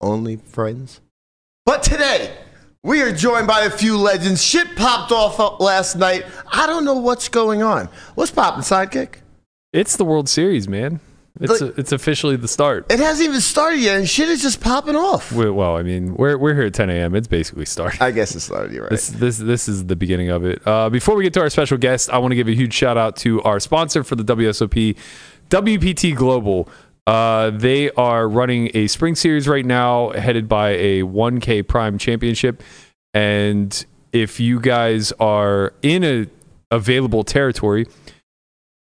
only friends. But today, we are joined by a few legends. Shit popped off last night. I don't know what's going on. What's popping, sidekick? It's the World Series, man. It's Like- it's officially the start. It hasn't even started yet, and shit is just popping off. We- Well, I mean, we're we're here at 10 a.m. It's basically started. I guess it started, you're right. This this this is the beginning of it. Uh, before we get to our special guest, I want to give a huge shout out to our sponsor for the WSOP, WPT Global. Uh, they are running a spring series right now, headed by a 1K Prime Championship. And if you guys are in a available territory,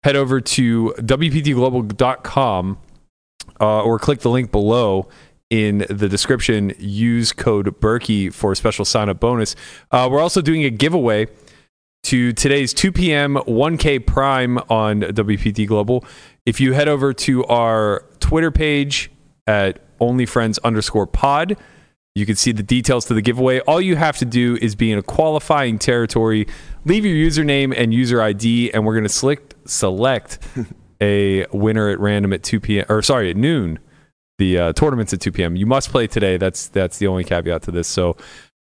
head over to WPTglobal.com uh, or click the link below in the description. Use code Berkey for a special sign up bonus. Uh, we're also doing a giveaway to today's 2 p.m. 1K Prime on WPT Global. If you head over to our Twitter page at onlyfriends underscore pod, you can see the details to the giveaway. All you have to do is be in a qualifying territory, leave your username and user ID, and we're going to select select a winner at random at 2 p.m. or sorry at noon. The uh, tournament's at 2 p.m. You must play today. That's that's the only caveat to this. So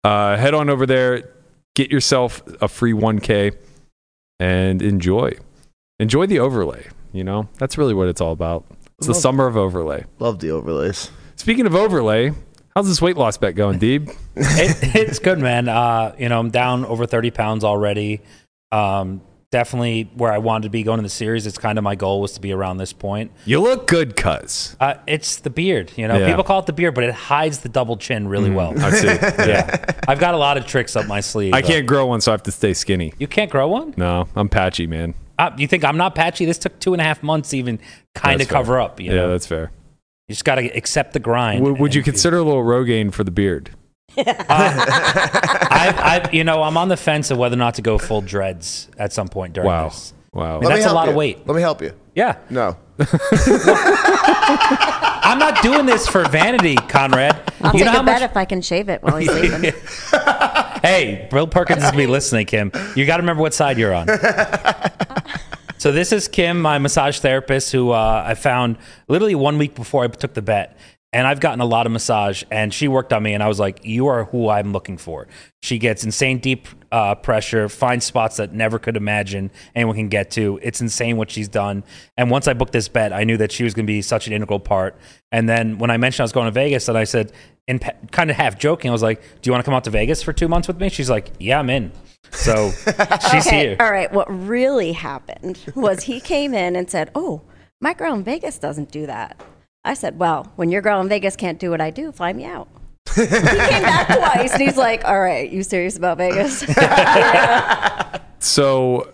uh, head on over there, get yourself a free 1K, and enjoy. Enjoy the overlay. You know that's really what it's all about. It's the Love- summer of overlay. Love the overlays. Speaking of overlay, how's this weight loss bet going, Deeb? it, it's good, man. Uh, you know, I'm down over 30 pounds already. Um, definitely where I wanted to be going in the series. It's kind of my goal was to be around this point. You look good, cuz. Uh, it's the beard. You know, Yeah. people call it the beard, but it hides the double chin really well. I see. yeah, I've got a lot of tricks up my sleeve. I can't grow one, so I have to stay skinny. You can't grow one. No, I'm patchy, man. Uh, you think I'm not patchy? This took two and a half months to even kind of That's fair. cover up. You yeah, that's fair. you just got to accept the grind. W- would you and- consider a little Rogaine for the beard? I, I, you know, I'm on the fence of whether or not to go full dreads at some point during Wow. this. Wow. Let- That's a help lot of weight. Let me help you. Yeah, No. I'm not doing this for vanity, Conrad. I'll you take know a how bet much? if I can shave it while he's sleeping. Hey, Bill Perkins is gonna be listening, Kim. You got to remember what side you're on. So this is Kim, my massage therapist, who uh, I found literally one week before I took the bet. And I've gotten a lot of massage, and she worked on me, and I was like, "You are who I'm looking for." She gets insane deep uh, pressure, finds spots that never could imagine anyone can get to. It's insane what she's done. And once I booked this bet, I knew that she was going to be such an integral part. And then when I mentioned I was going to Vegas, and I said, in kind of half joking, I was like, "Do you want to come out to Vegas for two months with me?" She's like, "Yeah, I'm in." So she's okay, here. all right. What really happened was he came in and said, "Oh, my girl in Vegas doesn't do that." I said, "Well, when your girl in Vegas can't do what I do, fly me out." he came back twice, and he's like, "All right, you serious about Vegas?" So,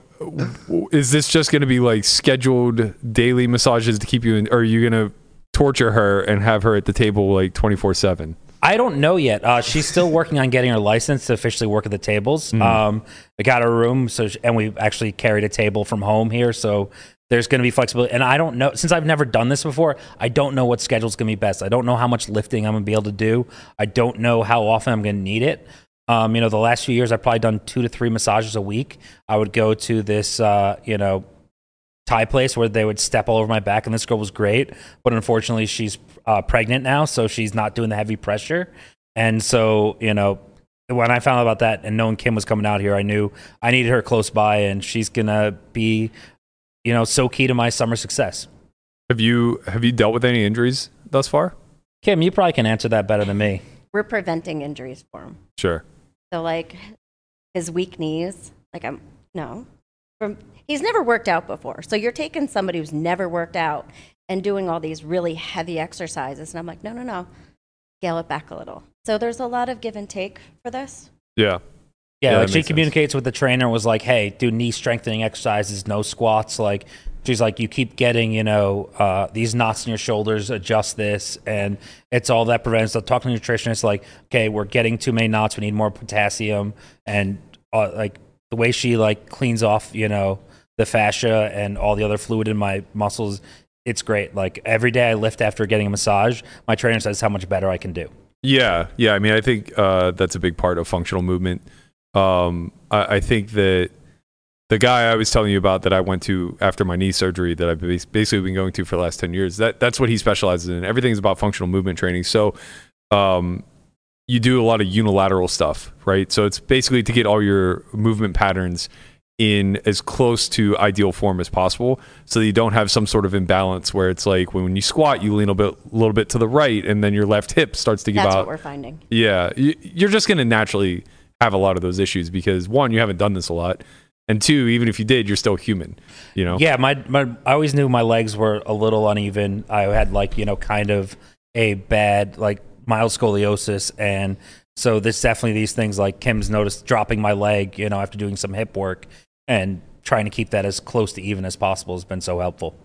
is this just going to be like scheduled daily massages to keep you in? Or are you going to torture her and have her at the table like 24 7? I don't know yet. Uh, she's still working on getting her license to officially work at the tables. Um, I got her room, so sh- and we actually carried a table from home here, so there's going to be flexibility. And I don't know since I've never done this before. I don't know what schedule's going to be best. I don't know how much lifting I'm going to be able to do. I don't know how often I'm going to need it. Um, you know, the last few years I've probably done two to three massages a week. I would go to this, uh, you know, Thai place where they would step all over my back, and this girl was great. But unfortunately, she's uh, pregnant now, so she's not doing the heavy pressure. And so, you know, when I found out about that and knowing Kim was coming out here, I knew I needed her close by, and she's gonna be, you know, so key to my summer success. Have you have you dealt with any injuries thus far? Kim, you probably can answer that better than me. We're preventing injuries for him. Sure. So like his weak knees, like I'm no. From he's never worked out before. So you're taking somebody who's never worked out and doing all these really heavy exercises and I'm like, "No, no, no. Scale it back a little." So there's a lot of give and take for this. Yeah. Yeah, Yeah, like she makes sense. communicates with the trainer and was like, "Hey, do knee strengthening exercises, no squats." Like she's like, "You keep getting, you know, uh, these knots in your shoulders. Adjust this, and it's all that prevents." So talking to nutritionists, like, "Okay, we're getting too many knots. We need more potassium." And uh, like the way she like cleans off, you know, the fascia and all the other fluid in my muscles, it's great. Like every day I lift after getting a massage, my trainer says how much better I can do. Yeah, yeah. I mean, I think uh, that's a big part of functional movement. Um, I, I think that the guy I was telling you about that I went to after my knee surgery that I've basically been going to for the last ten years. That that's what he specializes in. Everything's about functional movement training. So, um, you do a lot of unilateral stuff, right? So it's basically to get all your movement patterns in as close to ideal form as possible so that you don't have some sort of imbalance where it's like when, when you squat you lean a bit a little bit to the right and then your left hip starts to give out. That's out what we're finding. yeah, you- you're just going to naturally have a lot of those issues because one, you haven't done this a lot, and two, even if you did, you're still human. You know. Yeah, my, my I always knew my legs were a little uneven. I had like, you know, kind of a bad like mild scoliosis and so this definitely these things like Kim's noticed dropping my leg, you know, after doing some hip work and trying to keep that as close to even as possible has been so helpful.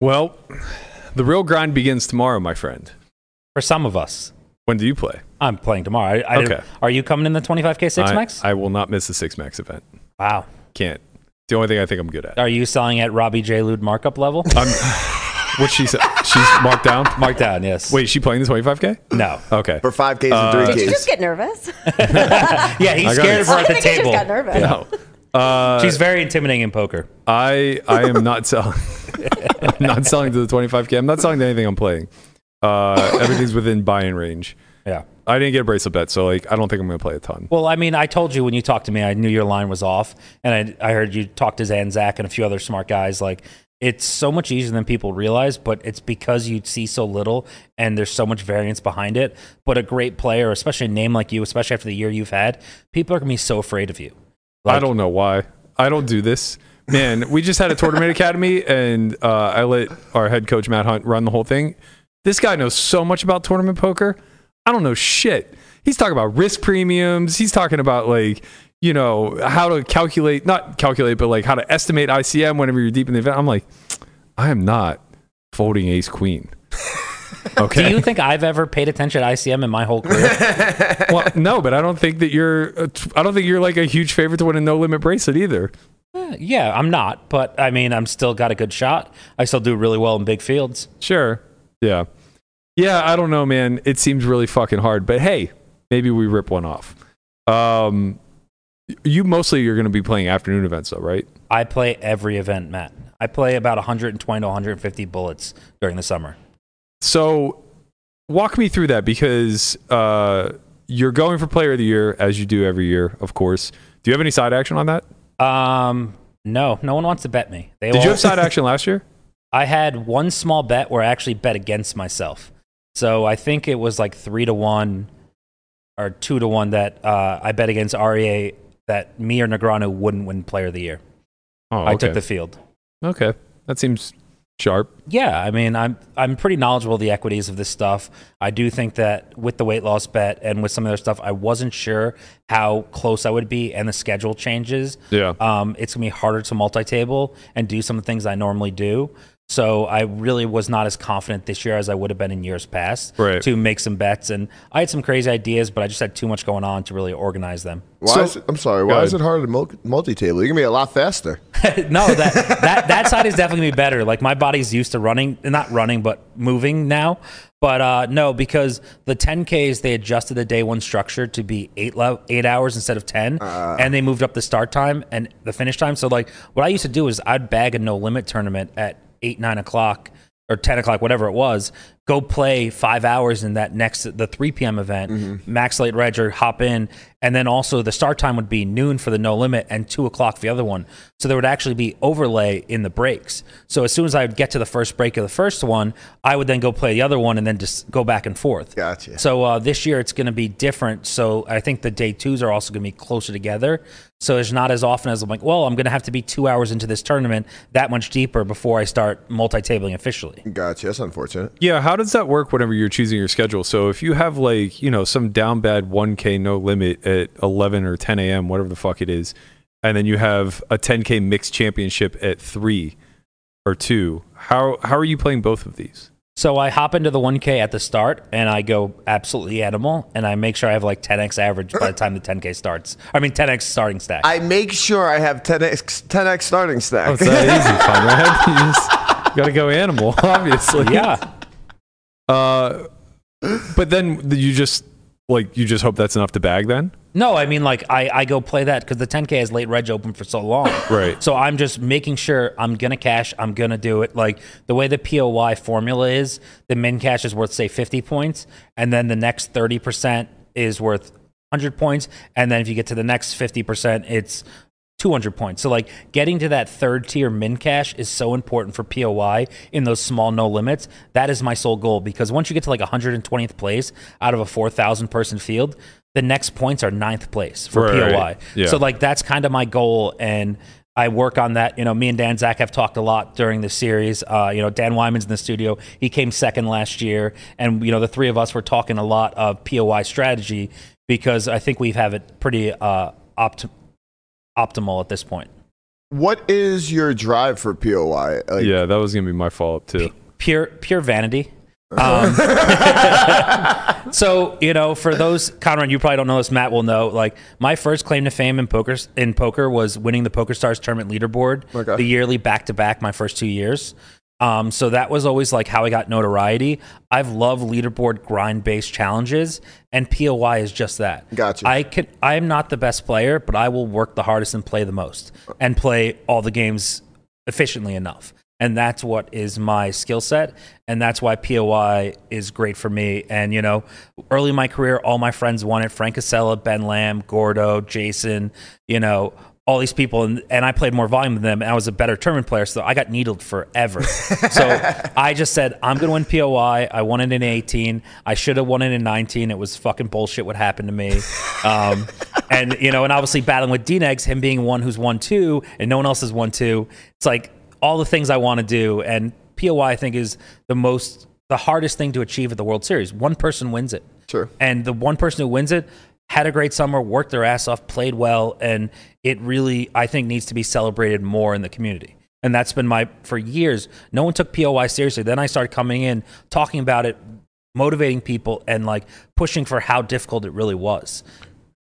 Well, the real grind begins tomorrow, my friend. For some of us. When do you play? I'm playing tomorrow. I, I Okay. Are you coming in the 25k six I, max? I will not miss the six max event. wow. Can't. It's the only thing I think I'm good at. Are you selling at Robbie J. Lude markup level? I'm. what she said? She's marked down. Marked down, yes. Wait, is she playing the 25k? No. Okay. For 5Ks Uh, and Did you 3Ks. just get nervous? Yeah, he's I got scared it. of her I at the think he just table. got nervous. No. Uh, She's very intimidating in poker. I I am not selling. I'm not selling to the 25k. I'm not selling to anything I'm playing. Uh, everything's within buy-in range. Yeah. I didn't get a bracelet bet, so like I don't think I'm going to play a ton. Well, I mean, I told you when you talked to me, I knew your line was off, and I, I heard you talk to Dan Zack and a few other smart guys. Like, it's so much easier than people realize, but it's because you see so little and there's so much variance behind it. But a great player, especially a name like you, especially after the year you've had, people are gonna be so afraid of you. I don't know why. I don't do this. Man, we just had a tournament academy, and uh, I let our head coach Matt Hunt run the whole thing. This guy knows so much about tournament poker. I don't know shit. He's talking about risk premiums. He's talking about like you know how to calculate, not calculate, but like how to estimate ICM whenever you're deep in the event. I'm like, I am not folding ace queen. Okay. Do you think I've ever paid attention to ICM in my whole career? well, no, but I don't think that you're. I don't think you're like a huge favorite to win a no limit bracelet either. yeah, I'm not, but I mean, I'm still got a good shot. I still do really well in big fields. Sure. Yeah. Yeah, I don't know, man. It seems really fucking hard, but hey, maybe we rip one off. Um, you mostly you're going to be playing afternoon events, though, right? I play every event, Matt. I play about 120 to 150 bullets during the summer. So, walk me through that because uh, you're going for Player of the Year as you do every year, of course. Do you have any side action on that? Um, no, no one wants to bet me. They Did all, you have side action last year? I had one small bet where I actually bet against myself. So I think it was like three to one or two to one that uh, I bet against REA that me or Negreanu wouldn't win Player of the Year. Oh, I took the field. okay, that seems sharp. Yeah, I mean, I'm I'm pretty knowledgeable of the equities of this stuff. I do think that with the weight loss bet and with some other stuff, I wasn't sure how close I would be, and the schedule changes. Yeah. um, it's gonna be harder to multi-table and do some of the things I normally do. So I really was not as confident this year as I would have been in years past Right. to make some bets. And I had some crazy ideas, but I just had too much going on to really organize them. Why So- is it, I'm sorry. Why is it harder to multi-table? You're gonna be a lot faster. no, that, that that side is definitely gonna be better. Like my body's used to running, not running, but moving now. But uh, no, because the 10Ks they adjusted the day one structure to be eight lo- eight hours instead of ten, and they moved up the start time and the finish time. So like what I used to do is I'd bag a no limit tournament at eight nine o'clock or 10 o'clock, whatever it was, go play five hours in that next, the 3 p.m. event, max late reg or hop in. And then also the start time would be noon for the no limit and two o'clock for the other one. So there would actually be overlay in the breaks. So as soon as I would get to the first break of the first one, I would then go play the other one and then just go back and forth. Gotcha. So uh, this year it's going to be different. So I think the day twos are also going to be closer together. So it's not as often as I'm like, well, I'm going to have to be two hours into this tournament that much deeper before I start multi-tabling officially. Gotcha. That's unfortunate. Yeah. How how does that work whenever you're choosing your schedule? So if you have like, you know, some down bad 1K no limit at 11 or 10 a.m., whatever the fuck it is, and then you have a 10K mixed championship at 3 or 2, how, how are you playing both of these? So I hop into the 1K at the start and I go absolutely animal and I make sure I have like 10x average by the time the 10K starts. I mean 10x starting stack. I make sure I have 10x 10x starting stack. Oh, it's that easy, Conrad. You just got to go animal, obviously. yeah. Uh, but then you just like you just hope that's enough to bag then. No, I mean like I, I go play that because the 10K has late reg open for so long. Right. So I'm just making sure I'm gonna cash. I'm gonna do it. Like the way the POY formula is, the min cash is worth say 50 points, and then the next 30 percent is worth 100 points, and then if you get to the next 50 percent, it's 200 points. So like getting to that third tier min cash is so important for POI in those small no limits. That is my sole goal because once you get to like 120th place out of a 4,000 person field, the next points are ninth place for Right. POY. Yeah. So like that's kind of my goal and I work on that. You know, me and Dan Zack have talked a lot during the series. Uh, you know, Dan Wyman's in the studio. He came second last year. And, you know, the three of us were talking a lot of POI strategy because I think we have it pretty uh, opt- optimal at this point. What is your drive for POY? Like, Yeah, that was gonna be my follow up too. pure pure vanity. Um, so you know, for those Conrad, you probably don't know this. Matt will know. Like my first claim to fame in poker in poker was winning the PokerStars tournament leaderboard, Okay. the yearly back to back. My first two years. Um, so that was always like how I got notoriety. I've loved leaderboard grind based challenges, and POY is just that. Gotcha. I can. I am not the best player, but I will work the hardest and play the most, and play all the games efficiently enough. And that's what is my skill set. And that's why POI is great for me. And, you know, early in my career, all my friends won it Frank Kassela, Ben Lamb, Gordo, Jason, you know, all these people. And, and I played more volume than them. And I was a better tournament player. So I got needled forever. so I just said, I'm going to win POI. I won it in 18. I should have won it in 19. It was fucking bullshit what happened to me. Um, and, you know, and obviously battling with D-Negs, him being one who's won two and no one else has won two. It's like, all the things I want to do. And POI, I think, is the most, the hardest thing to achieve at the World Series. One person wins it. Sure. And the one person who wins it had a great summer, worked their ass off, played well, and it really, I think, needs to be celebrated more in the community. And that's been my, for years, no one took POI seriously. Then I started coming in, talking about it, motivating people, and like pushing for how difficult it really was.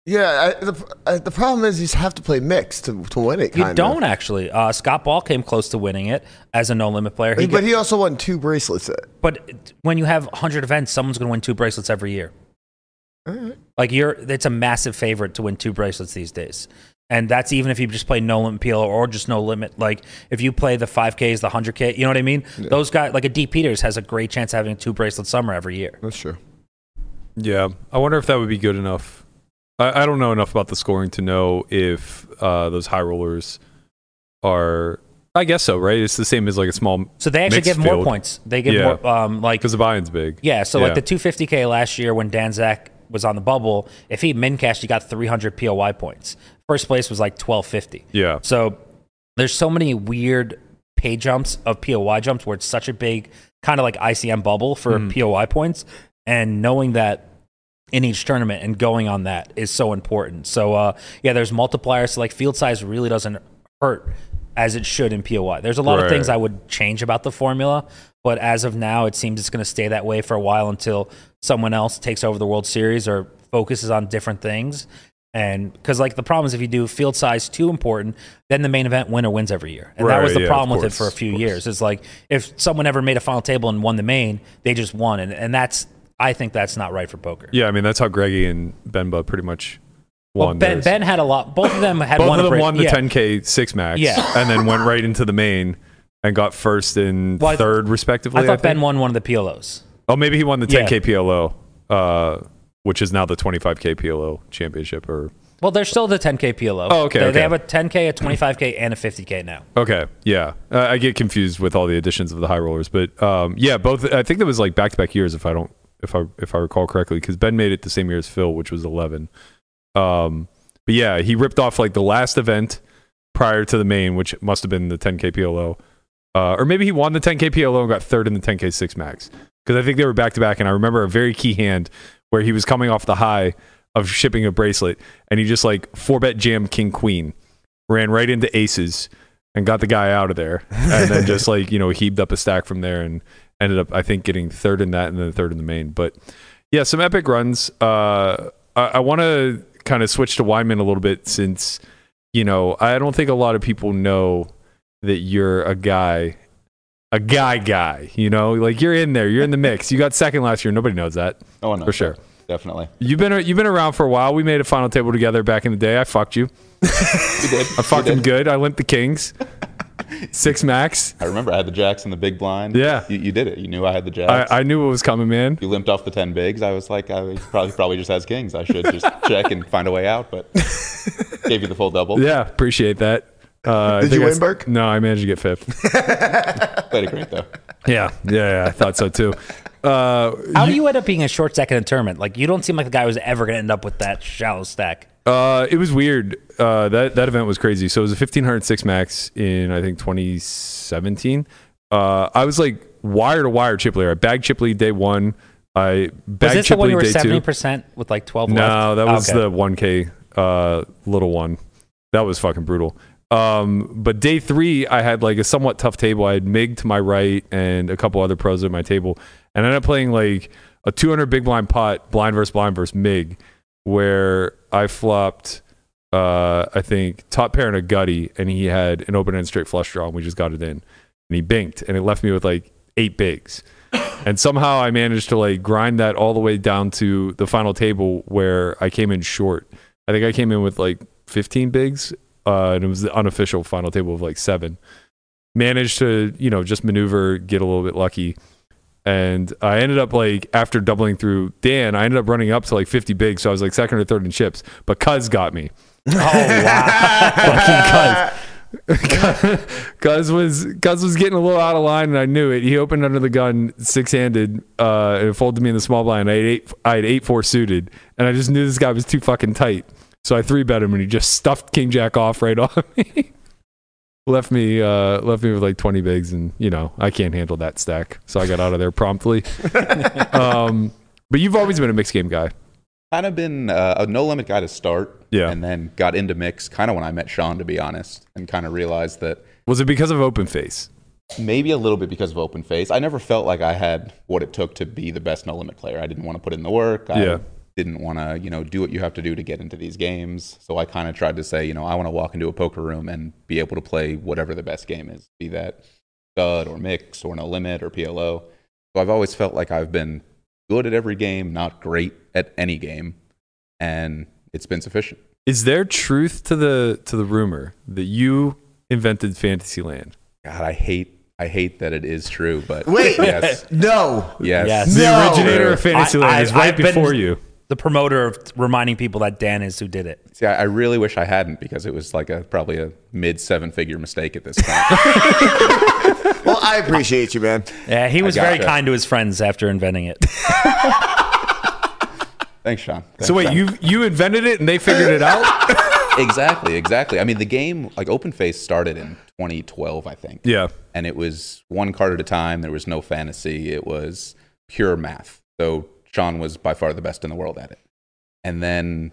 Yeah, I, the, uh, the problem is you have to play mixed to, to win it. You don't actually. Uh, Scott Ball came close to winning it as a no limit player. He but got- he also won two bracelets. But when you have 100 events, someone's going to win two bracelets every year. Like you're, it's a massive favorite to win two bracelets these days. And that's even if you just play no limit PLO or just no limit. Like if you play the 5Ks, the 100K, you know what I mean? Those guys, like a D Peters has a great chance of having a two bracelet summer every year. That's true. Yeah, I wonder if that would be good enough. I, I don't know enough about the scoring to know if uh, those high rollers are. I guess so, right? It's the same as like a small So they actually mixed give more points. They give Yeah. more, um, like, because the buy-in's big. yeah. So like the 250K last year when Dan Zack was on the bubble, if he min cashed, he got 300 POI points. First place was like 1250. yeah, So there's so many weird pay jumps of POY jumps where it's such a big kind of like ICM bubble for POI points. And knowing that in each tournament and going on that is so important. So uh, yeah, there's multipliers. So like field size really doesn't hurt as it should in POI. There's a lot of things I would change about the formula, but as of now, it seems it's going to stay that way for a while until someone else takes over the World Series or focuses on different things. And because like the problem is if you do field size too important, then the main event winner wins every year, and that was the yeah, problem of with it for a few years. It's like if someone ever made a final table and won the main, they just won, and and that's I think that's not right for poker. yeah. I mean, that's how Greggy and Benba pretty much Well, won. Ben. Ben had a lot. Both of them had both one of them won the yeah. 10k six max, Yeah. and then went right into the main and got first and Well, third respectively. I thought Ben think. won one of the PLOs. Oh, maybe he won the 10k PLO, uh, which is now the 25k PLO championship. Or Well, there's still the 10k PLO. Oh, okay, They, okay. they have a 10k, a 25k, and a 50k now. okay, yeah, uh, I get confused with all the additions of the high rollers, but um, yeah, both. I think that was like back to back years, if I don't, if I if I recall correctly, because Ben made it the same year as Phil, which was 11. Um, but yeah, he ripped off like the last event prior to the main, which must have been the 10k PLO. Uh, or maybe he won the 10k PLO and got third in the 10k six max. because I think they were back to back, and I remember a very key hand where he was coming off the high of shipping a bracelet, and he just like four bet jam king queen, ran right into aces, and got the guy out of there, and then just like you know heaved up a stack from there, and ended up I think getting third in that and then third in the main. But yeah, some epic runs. Uh, I, I want to kind of switch to Wyman a little bit since you know I don't think a lot of people know that you're a guy a guy guy you know like you're in there you're in the mix you got second last year nobody knows that Oh no, for sure definitely. you've been you've been around for a while we made a final table together back in the day i fucked you You did. i fucked him good i limped the kings six max I remember I had the jacks in the big blind. Yeah. you, you did it. You knew I had the jacks. I, I knew what was coming man you limped off the ten bigs. I was like, I probably probably just has kings. I should just check and find a way out, but gave you the full double. yeah appreciate that uh, I Did think you I win, Burke? no i managed to get fifth Played it great though. yeah yeah, yeah i thought so too uh, How do you end up being a short stack in a tournament? Like you don't seem like the guy who's ever going to end up with that shallow stack. Uh, it was weird. Uh, that that event was crazy. So it was a fifteen hundred six max in I think twenty seventeen. Uh, I was like wire to wire chip leader. I bagged chip lead day one. I Was bagged this the chip one you lead were day seventy two. percent with like twelve left? No, that was Okay. the one k uh little one. That was fucking brutal. Um, but day three, I had like a somewhat tough table. I had Mig to my right and a couple other pros at my table, and I ended up playing like a 200 big blind pot, blind versus blind versus Mig, where I flopped, uh, I think top pair and a gutty, and he had an open end straight flush draw, and we just got it in, and he binked, and it left me with like eight bigs. And somehow I managed to like grind that all the way down to the final table where I came in short. I think I came in with like 15 bigs, uh, and it was the unofficial final table of like seven. Managed to, you know, just maneuver, get a little bit lucky. And I ended up like after doubling through Dan, I ended up running up to like 50 big. So I was like second or third in chips, but Cuz got me. Oh wow! Fucking cuz. Cuz was Cuz was getting a little out of line, and I knew it. He opened under the gun six handed, uh, and folded me in the small blind. I had eight, I had eight four suited, and I just knew this guy was too fucking tight. So I three bet him, and he just stuffed King Jack off right on me. left me, uh, left me with like twenty bigs, and you know I can't handle that stack, so I got out of there promptly. um, but you've always been a mixed game guy. Kind of been uh, a no limit guy to start. Yeah. And then got into mix kind of when I met Sean, to be honest, and kind of realized that Was it because of open face? maybe a little bit because of open face. I never felt like I had what it took to be the best no limit player. I didn't want to put in the work. I Yeah. Didn't want to, you know, do what you have to do to get into these games. So I kind of tried to say, you know, I want to walk into a poker room and be able to play whatever the best game is, be that stud or mix or no limit or PLO. So I've always felt like I've been good at every game, not great at any game, and it's been sufficient. Is there truth to the to the rumor that you invented Fantasyland? God, I hate I hate that it is true, but Wait. yes, No. yes, Yes. The No. originator of Fantasyland I- is right I've been- before you. The promoter of reminding people that Dan is who did it. See, I, I really wish I hadn't because it was like a probably a mid seven figure mistake at this point. Well, I appreciate you, man. Yeah, he was very gotcha. kind to his friends after inventing it. Thanks, Sean. Thanks, So wait, Sean. you you invented it and they figured it out? exactly, exactly. I mean, the game like Open Face started in 2012, I think. yeah. and it was one card at a time. There was no fantasy. It was pure math. So Sean was by far the best in the world at it. And then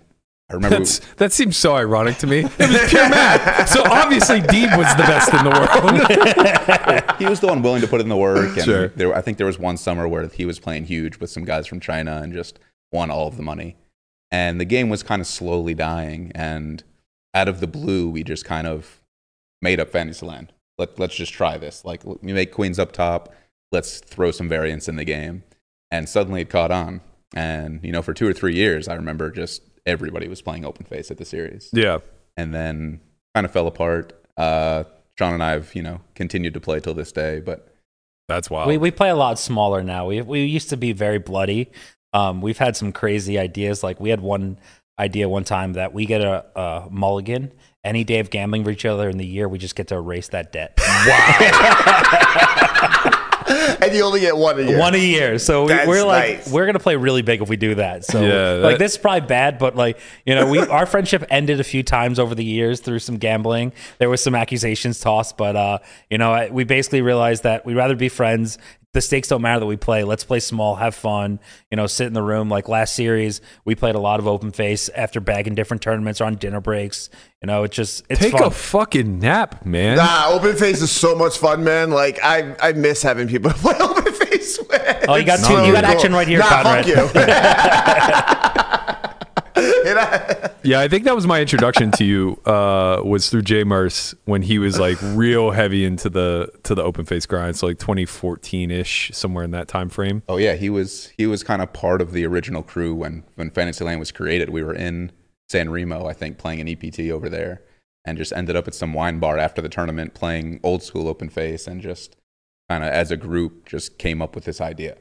I remember That's that seems so ironic to me. It was pure math. So obviously Deeb was the best in the world. he was the one willing to put in the work. And Sure. there, I think there was one summer where he was playing huge with some guys from China and just won all of the money. And the game was kind of slowly dying. And out of the blue, we just kind of made up Fantasyland. Let, let's just try this. Like, we make queens up top. Let's throw some variance in the game. And suddenly it caught on. And, you know, for two or three years, I remember just everybody was playing open face at the series yeah. and then kind of fell apart. Uh, Sean and I have, you know, continued to play till this day, but That's wild. We, we play a lot smaller now. We, we used to be very bloody. Um, we've had some crazy ideas. Like we had one idea one time that we get a, a mulligan any day of gambling for each other in the year. We just get to erase that debt. And you only get one a year. One a year. So we, That's we're like, nice. we're gonna play really big if we do that. So Yeah, like this is probably bad, but like you know, we our friendship ended a few times over the years through some gambling. There was some accusations tossed, but uh, you know, I- we basically realized that we'd rather be friends, the stakes don't matter that we play. Let's play small, have fun, you know, sit in the room. Like last series, we played a lot of open face after bagging different tournaments or on dinner breaks. You know, it's just it's Take fun. a fucking nap, man. Nah, open face is so much fun, man. Like I, I miss having people play open face with. Oh, you got two- so you got action right here, Nah, Conrad. fuck you. I- Yeah, I think that was my introduction to you. Uh, was through Jay Merce when he was like real heavy into the to the open face grind. So like 2014 ish, somewhere in that time frame. Oh yeah, he was he was kind of part of the original crew when when Fantasyland was created. We were in San Remo, I think, playing an EPT over there, and just ended up at some wine bar after the tournament playing old school open face, and just kind of as a group just came up with this idea.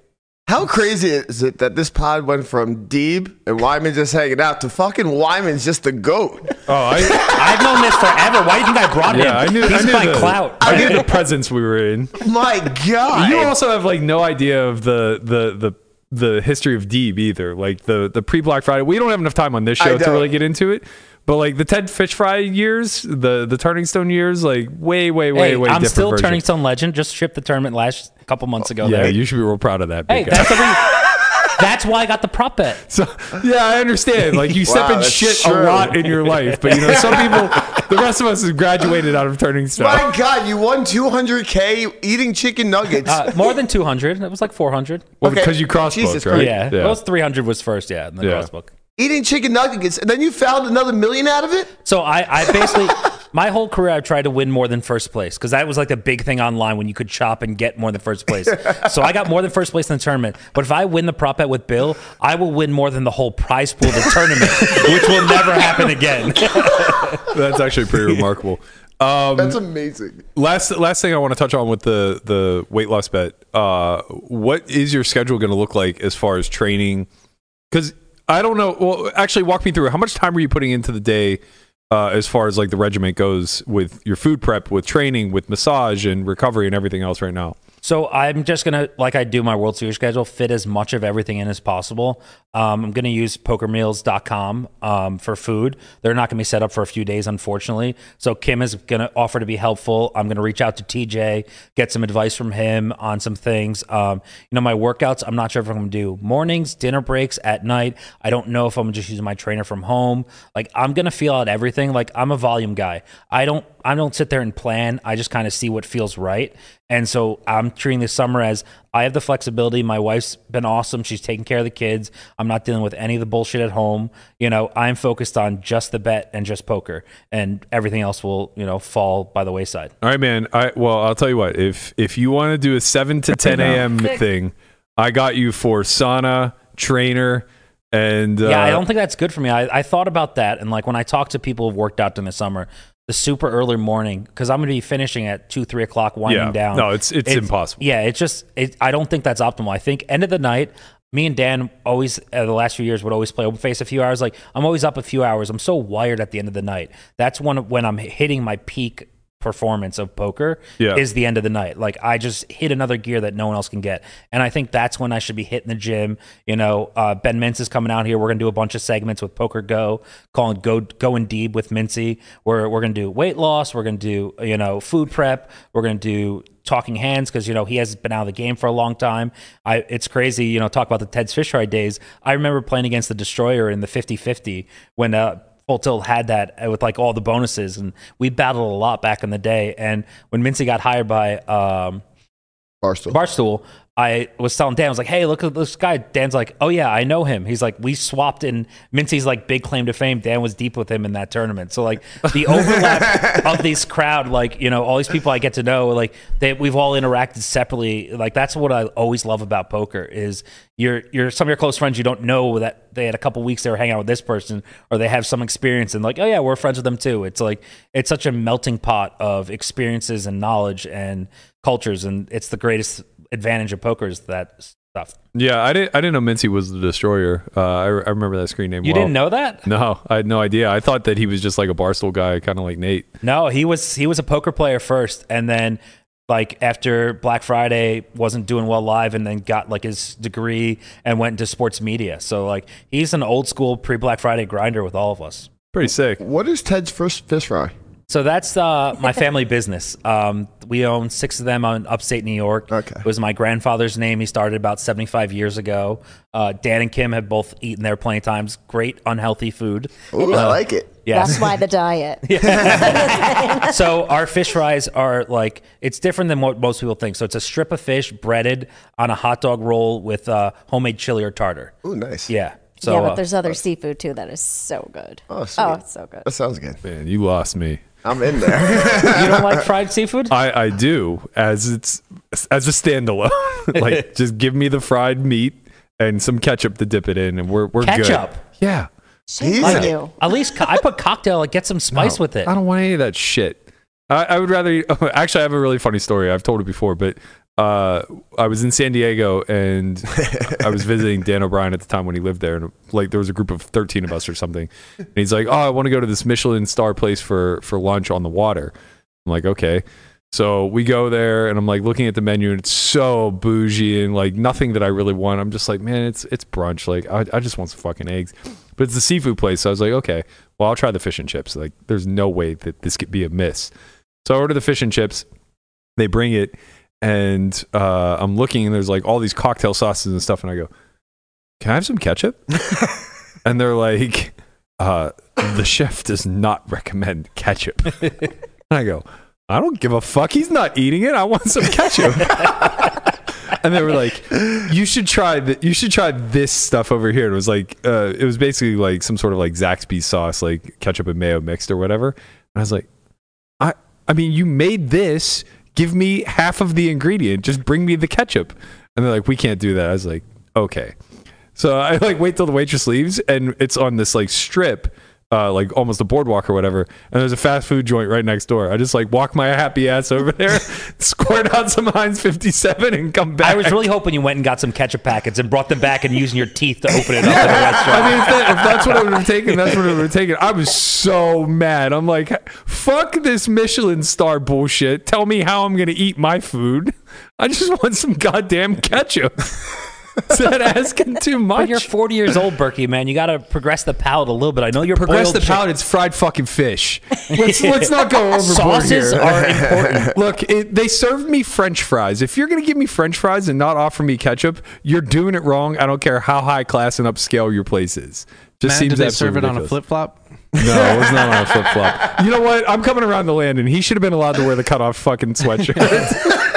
How crazy is it that this pod went from Deeb and Wyman just hanging out to fucking Wyman's just the goat? Oh, I I've known this forever. Why do you think I brought him? yeah, I knew. He's I knew my the, clout. I knew the presence we were in. My God. You also have like no idea of the the the the history of Deeb either. Like the the pre Black Friday. We don't have enough time on this show to really get into it. But like the Ted Fish Fry years, the the Turning Stone years, like way way way Hey, way I'm different still version. Turning Stone legend. Just shipped the tournament last couple months ago. Yeah, there. you should be real proud of that. hey, that's the That's why I got the prop bet. So yeah, I understand. Like you step Wow, in shit true. a lot in your life, but you know some people, the rest of us have graduated out of Turning Stone. My God, you won 200K eating chicken nuggets. Uh, more than 200. It was like 400. Well, Okay. because you crossed Jesus book, right? Yeah. yeah. Those 300 was first, yeah, in the Yeah. cross book. Eating chicken nuggets, and then you found another million out of it? So I, I basically, my whole career, I've tried to win more than first place because that was like the big thing online when you could chop and get more than first place. so I got more than first place in the tournament. But if I win the prop bet with Bill, I will win more than the whole prize pool of the tournament, which will never happen again. That's actually pretty remarkable. Um, That's amazing. last last thing I want to touch on with the the weight loss bet. Uh, what is your schedule going to look like as far as training? Because I don't know. Well, actually, walk me through. How much time are you putting into the day? Uh, as far as like the regiment goes with your food prep, with training, with massage and recovery and everything else right now. So I'm just gonna, like I do my World Series schedule, fit as much of everything in as possible. Um, I'm gonna use PokerMeals.com um, for food. They're not gonna be set up for a few days, unfortunately. So Kim is gonna offer to be helpful. I'm gonna reach out to TJ, get some advice from him on some things. Um, you know, my workouts. I'm not sure if I'm gonna do mornings, dinner breaks, at night. I don't know if I'm just using my trainer from home. Like I'm gonna feel out everything. Like I'm a volume guy. I don't. I don't sit there and plan. I just kind of see what feels right. And so I'm treating this summer as I have the flexibility. My wife's been awesome. She's taking care of the kids. I'm not dealing with any of the bullshit at home. You know, I'm focused on just the bet and just poker, and everything else will, you know, fall by the wayside. All right, man. I well, I'll tell you what. If if you want to do a seven to ten a.m. thing, I got you for sauna trainer and uh, yeah, I don't think that's good for me. I, I thought about that, and like when I talk to people who've worked out in the summer, the super early morning because I'm going to be finishing at two, three o'clock, winding Yeah. down. No, it's- it's impossible. Yeah, it's just it, I don't think that's optimal. I think end of the night. Me and Dan always, uh, the last few years, would always play open face a few hours. Like I'm always up a few hours. I'm so wired at the end of the night. That's when when I'm hitting my peak performance of poker Yeah. is the end of the night. Like I just hit another gear that no one else can get. And I think that's when I should be hitting the gym. You know, uh, Ben Mintz is coming out here. We're gonna do a bunch of segments with PokerGO, calling Go Going Deep with Mintzy. We're we're gonna do weight loss. We're gonna do you know food prep. We're gonna do talking hands because you know he has been out of the game for a long time. I it's crazy. You know, talk about the Ted's Fish days. I remember playing against the Destroyer in the 50-50 when. Uh, Full Tilt had that uh, with like all the bonuses, and we battled a lot back in the day. And when Mintzy got hired by um, Barstool. Barstool, I was telling Dan, I was like, hey, look at this guy. Dan's like, oh, yeah, I know him. He's like, we swapped in Mintzy's like big claim to fame. Dan was deep with him in that tournament. So, like, the overlap of this crowd, like, you know, all these people I get to know, like, they, we've all interacted separately. Like, that's what I always love about poker is you're, you're some of your close friends, you don't know that they had a couple weeks they were hanging out with this person or they have some experience and like, oh, yeah, we're friends with them too. It's like, it's such a melting pot of experiences and knowledge and cultures. And it's the greatest advantage of poker is that stuff. Yeah, I didn't. I didn't know Mintzy was the destroyer. Uh, I, I remember that screen name. You well. didn't know that? No, I had no idea. I thought that he was just like a barstool guy, kind of like Nate. No, he was he was a poker player first, and then like after Black Friday wasn't doing well live, and then got like his degree and went into sports media. So like he's an old school pre Black Friday grinder with all of us. Pretty sick. What is Ted's first fish fry? So that's uh, my family business. Um, we own six of them on upstate New York. Okay. It was my grandfather's name. He started about 75 years ago. Uh, Dan and Kim have both eaten there plenty of times. Great unhealthy food. Ooh, I like it. Yes. That's why the diet. so our fish fries are like it's different than what most people think. So it's a strip of fish breaded on a hot dog roll with uh, homemade chili or tartar. Ooh, nice. Yeah. So yeah, uh, but there's other seafood too that is so good. Oh, sweet. Oh, it's so good. That sounds good. Man, you lost me. I'm in there. you don't like fried seafood? I, I do as it's as a standalone. like just give me the fried meat and some ketchup to dip it in, and we're we're good. Ketchup? good. Yeah. Shame He's on a- you. At least co- I put cocktail. Like get some spice No, with it. I don't want any of that shit. I, I would rather. eat- Actually, I have a really funny story. I've told it before, but uh, I was in San Diego and I was visiting Dan O'Brien at the time when he lived there, and like there was a group of thirteen of us or something. And he's like, "Oh, I want to go to this Michelin star place for for lunch on the water." I'm like, "Okay." So we go there, and I'm like looking at the menu, and it's so bougie and like nothing that I really want. I'm just like, man, it's it's brunch. Like I, I just want some fucking eggs. But it's a seafood place, so I was like, okay, well I'll try the fish and chips. Like there's no way that this could be a miss. So I order the fish and chips. They bring it, and uh, I'm looking, and there's like all these cocktail sauces and stuff, and I go, can I have some ketchup? and they're like, uh, the chef does not recommend ketchup. and I go, I don't give a fuck. He's not eating it. I want some ketchup. and they were like, "You should try the, You should try this stuff over here." And it was like, uh, it was basically like some sort of like Zaxby's sauce, like ketchup and mayo mixed or whatever. And I was like, I, I mean, you made this. Give me half of the ingredient. Just bring me the ketchup. And they're like, we can't do that. I was like, okay. So I like wait till the waitress leaves, and it's on this like strip, uh, like almost a boardwalk or whatever. And there's a fast food joint right next door. I just like walk my happy ass over there, squirt out some Heinz 57, and come back. I was really hoping you went and got some ketchup packets and brought them back and using your teeth to open it up in a restaurant. I mean, if, that, if that's what it would have taken, that's what it would have taken. I was so mad. I'm like, fuck this Michelin star bullshit. Tell me how I'm going to eat my food. I just want some goddamn ketchup. Is that asking too much? But you're 40 years old, Berkey, man. You got to progress the palate a little bit. I know you're Progress boiled the chicken. palate. It's fried fucking fish. Let's let's not go overboard Sauces here. are important. Look, it, they served me French fries. If you're gonna give me French fries and not offer me ketchup, you're doing it wrong. I don't care how high class and upscale your place is. Just Matt, seems did they serve absolutely it on a flip flop? No, it was not on a flip flop. You know what? I'm coming around the land, and he should have been allowed to wear the cutoff fucking sweatshirt.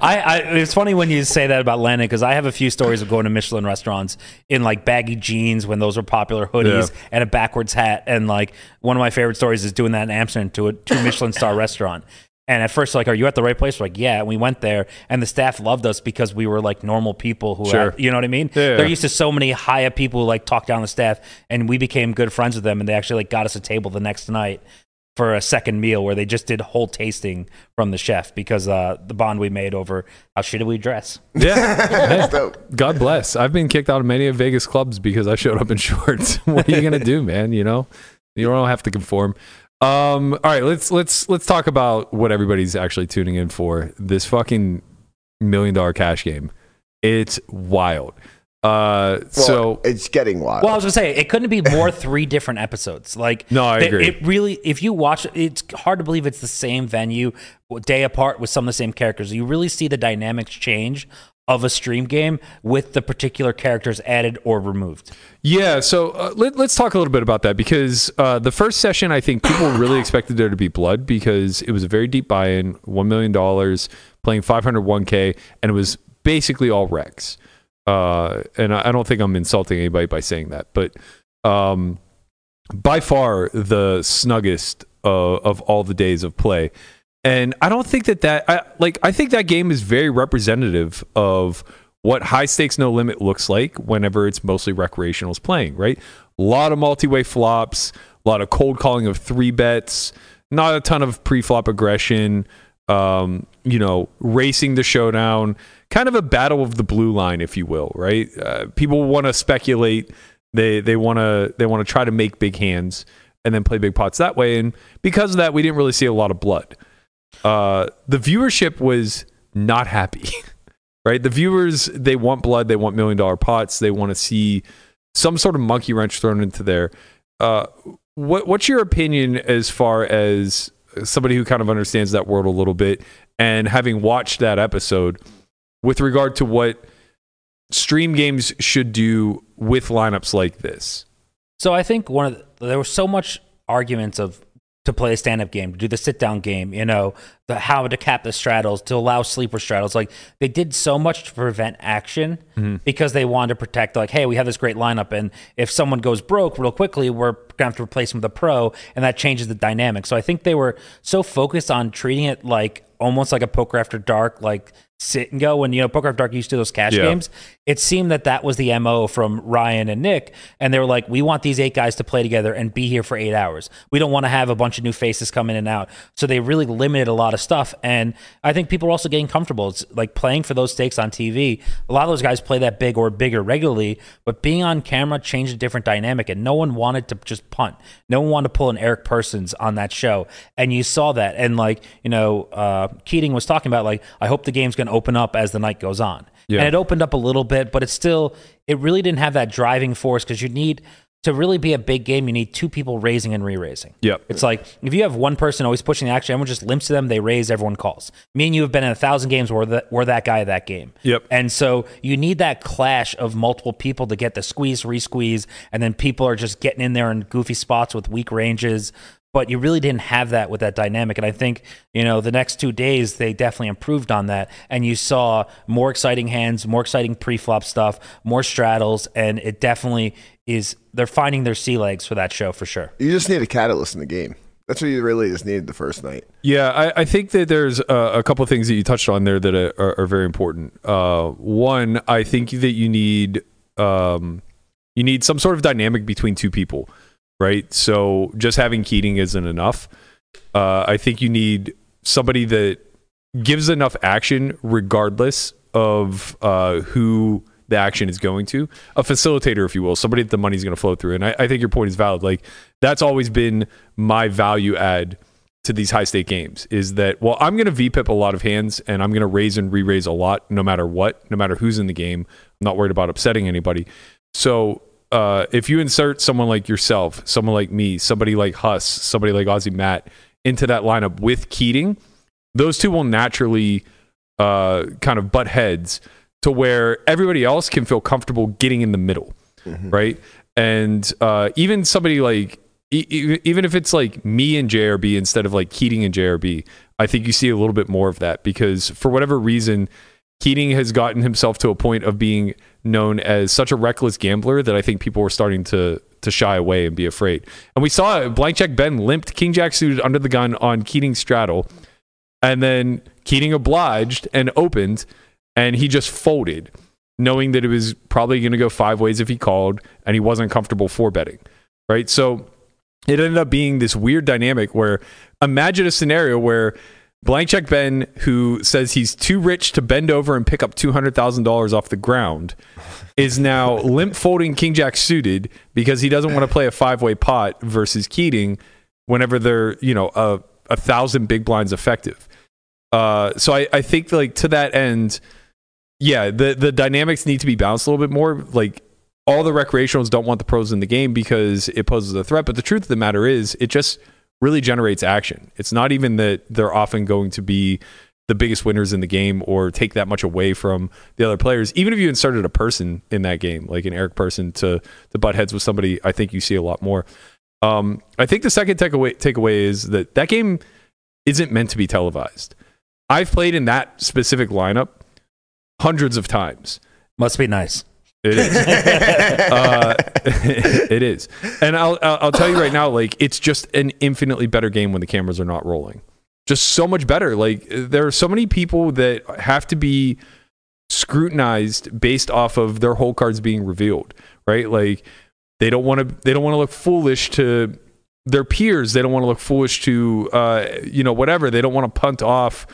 I, I it's funny when you say that about Landon because I have a few stories of going to Michelin restaurants in like baggy jeans when those were popular hoodies Yeah. and a backwards hat and like one of my favorite stories is doing that in Amsterdam to a a Michelin star restaurant. And at first, like, are you at the right place? We're like, yeah. And we went there, and the staff loved us because we were like normal people who, Sure. had, you know what I mean? Yeah. They're used to so many high up people who like talk down the staff, and we became good friends with them. And they actually like got us a table the next night for a second meal where they just did whole tasting from the chef because uh, the bond we made over how shitty we dress. yeah. dope. God bless. I've been kicked out of many of Vegas clubs because I showed up in shorts. what are you gonna do, man? You know, you don't have to conform. Um, all right, let's let's let's talk about what everybody's actually tuning in for. This fucking million dollar cash game. It's wild. Uh, Well, so it's getting wild. Well, I was gonna say it couldn't be more three different episodes. Like, No, I they- agree. It really, if you watch, it's hard to believe it's the same venue, day apart with some of the same characters. You really see the dynamics change of a stream game with the particular characters added or removed. Yeah, so uh, let, let's talk a little bit about that because uh, the first session, I think people really expected there to be blood because it was a very deep buy-in, one million dollars, playing 501k, and it was basically all recs. Uh, and I, I don't think I'm insulting anybody by saying that, but um, by far the snuggest uh, of all the days of play. And I don't think that that I, like I think that game is very representative of what high stakes no limit looks like whenever it's mostly recreationals playing, right? A lot of multi-way flops, a lot of cold calling of three bets, not a ton of pre-flop aggression, um, you know, racing the showdown, kind of a battle of the blue line, if you will, right? Uh, people want to speculate, they they want to they want to try to make big hands and then play big pots that way, and because of that, we didn't really see a lot of blood. Uh, the viewership was not happy, right? The viewers they want blood, they want million dollar pots, they want to see some sort of monkey wrench thrown into there. Uh, what what's your opinion as far as somebody who kind of understands that world a little bit, and having watched that episode, with regard to what stream games should do with lineups like this. So I think one of the, there was so much arguments of to play a stand-up game, to do the sit-down game, you know, the how to cap the straddles, to allow sleeper straddles. Like they did so much to prevent action mm-hmm. because they wanted to protect. Like, hey, we have this great lineup, and if someone goes broke real quickly, we're gonna have to replace them with a pro, and that changes the dynamic. So I think they were so focused on treating it like almost like a poker after dark, like sit and go. When you know poker dark used to do those cash Yeah. games, it seemed that that was the mo from Ryan and Nick, and they were like, "We want these eight guys to play together and be here for eight hours. We don't want to have a bunch of new faces come in and out." So they really limited a lot of stuff, and I think people are also getting comfortable. It's like playing for those stakes on TV. A lot of those guys play that big or bigger regularly, but being on camera changed a different dynamic, and no one wanted to just punt. No one wanted to pull an Eric Persson on that show, and you saw that. And like you know, uh, Keating was talking about, like, I hope the game's going to open up as the night goes on. Yeah. And it opened up a little bit, but it's still it really didn't have that driving force because you need to really be a big game. You need two people raising and re-raising. Yep. It's like if you have one person always pushing the action, everyone just limps to them, they raise, everyone calls. Me and you have been in a thousand games where we're that guy that game. Yep. And so you need that clash of multiple people to get the squeeze, re-squeeze, and then people are just getting in there in goofy spots with weak ranges. But you really didn't have that with that dynamic. And I think, you know, the next two days, they definitely improved on that. And you saw more exciting hands, more exciting pre flop stuff, more straddles. And it definitely is, they're finding their sea legs for that show for sure. You just need a catalyst in the game. That's what you really just needed the first night. Yeah, I, I think that there's a, a couple of things that you touched on there that are, are, are very important. Uh, one, I think that you need um, you need some sort of dynamic between two people, right? So just having Keating isn't enough. Uh, I think you need somebody that gives enough action, regardless of uh, who the action is going to. A facilitator, if you will, somebody that the money's going to flow through. And I, I think your point is valid. Like that's always been my value add to these high stake games is that well I'm going to VPIP a lot of hands and I'm going to raise and re-raise a lot no matter what no matter who's in the game I'm not worried about upsetting anybody so uh, if you insert someone like yourself someone like me somebody like Huss somebody like Aussie Matt into that lineup with Keating those two will naturally uh, kind of butt heads to where everybody else can feel comfortable getting in the middle right? And uh, even somebody like even if it's like me and JRB instead of like Keating and JRB, I think you see a little bit more of that because for whatever reason, Keating has gotten himself to a point of being known as such a reckless gambler that I think people were starting to to shy away and be afraid. And we saw blank check Ben limped King Jack suited under the gun on Keating's straddle, and then Keating obliged and opened, and he just folded, knowing that it was probably going to go five ways if he called, and he wasn't comfortable for betting. Right, so it ended up being this weird dynamic where imagine a scenario where blank check Ben, who says he's too rich to bend over and pick up two hundred thousand dollars off the ground, is now limp folding king jack suited because he doesn't want to play a five way pot versus Keating whenever they're you know a a thousand big blinds effective. Uh, so I, I think like to that end, yeah, the the dynamics need to be balanced a little bit more. Like all the recreationals don't want the pros in the game because it poses a threat. But the truth of the matter is, it just really generates action. It's not even that they're often going to be the biggest winners in the game or take that much away from the other players. Even if you inserted a person in that game, like an Eric Persson to to butt heads with somebody, I think you see a lot more. Um, I think the second takeaway takeaway is that that game isn't meant to be televised. I've played in that specific lineup hundreds of times. Must be nice. It is. uh, it is. And I'll, I'll I'll tell you right now, like it's just an infinitely better game when the cameras are not rolling. Just so much better. Like there are so many people that have to be scrutinized based off of their whole cards being revealed, right? Like they don't want to they don't want to look foolish to their peers. They don't want to look foolish to uh, you know whatever. They don't want to punt off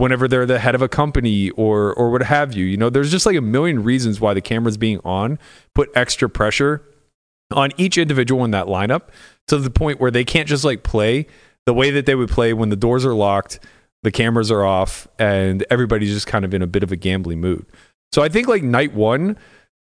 whenever they're the head of a company or or what have you. You know, there's just like a million reasons why the cameras being on put extra pressure on each individual in that lineup to the point where they can't just like play the way that they would play when the doors are locked, the cameras are off, and everybody's just kind of in a bit of a gambling mood. So I think like night one,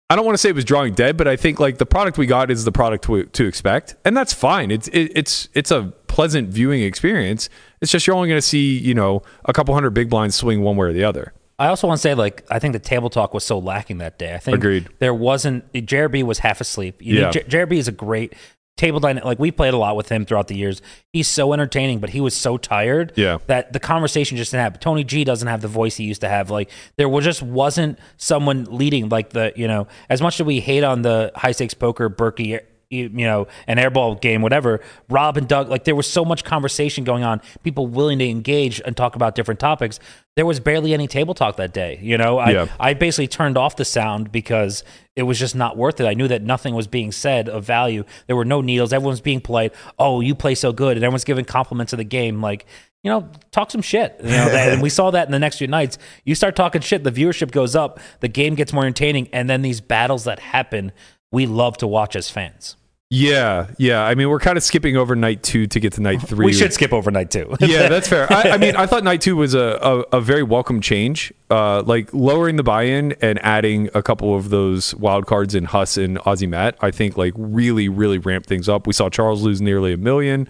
I don't want to say it was drawing dead, but I think like the product we got is the product to, to expect, and that's fine. It's it, it's it's a pleasant viewing experience. It's just you're only going to see you know a couple hundred big blinds swing one way or the other. I also want to say, like, I think the table talk was so lacking that day. I think Agreed. there wasn't. JRB was half asleep. You Yeah. know, JRB is a great table dynamic. Like we played a lot with him throughout the years. He's so entertaining, but he was so tired. Yeah. that the conversation just didn't happen. Tony G doesn't have the voice he used to have. Like there was just wasn't someone leading. Like the you know, as much as we hate on the high stakes poker, Berkey. You know, an airball game, whatever. Rob and Doug, like there was so much conversation going on, people willing to engage and talk about different topics. There was barely any table talk that day. You know, I, Yeah. I basically turned off the sound because it was just not worth it. I knew that nothing was being said of value. There were no needles. Everyone's being polite. Oh, you play so good, and everyone's giving compliments of the game. Like, you know, talk some shit. You know, and we saw that in the next few nights. You start talking shit, the viewership goes up, the game gets more entertaining, and then these battles that happen, we love to watch as fans. Yeah, yeah. I mean, we're kind of skipping over night two to get to night three. We should skip overnight two. yeah, that's fair. I, I mean, I thought night two was a, a, a very welcome change. Uh, like lowering the buy-in and adding a couple of those wild cards in Huss and Aussie Matt, I think like really, really ramped things up. We saw Charles lose nearly a million.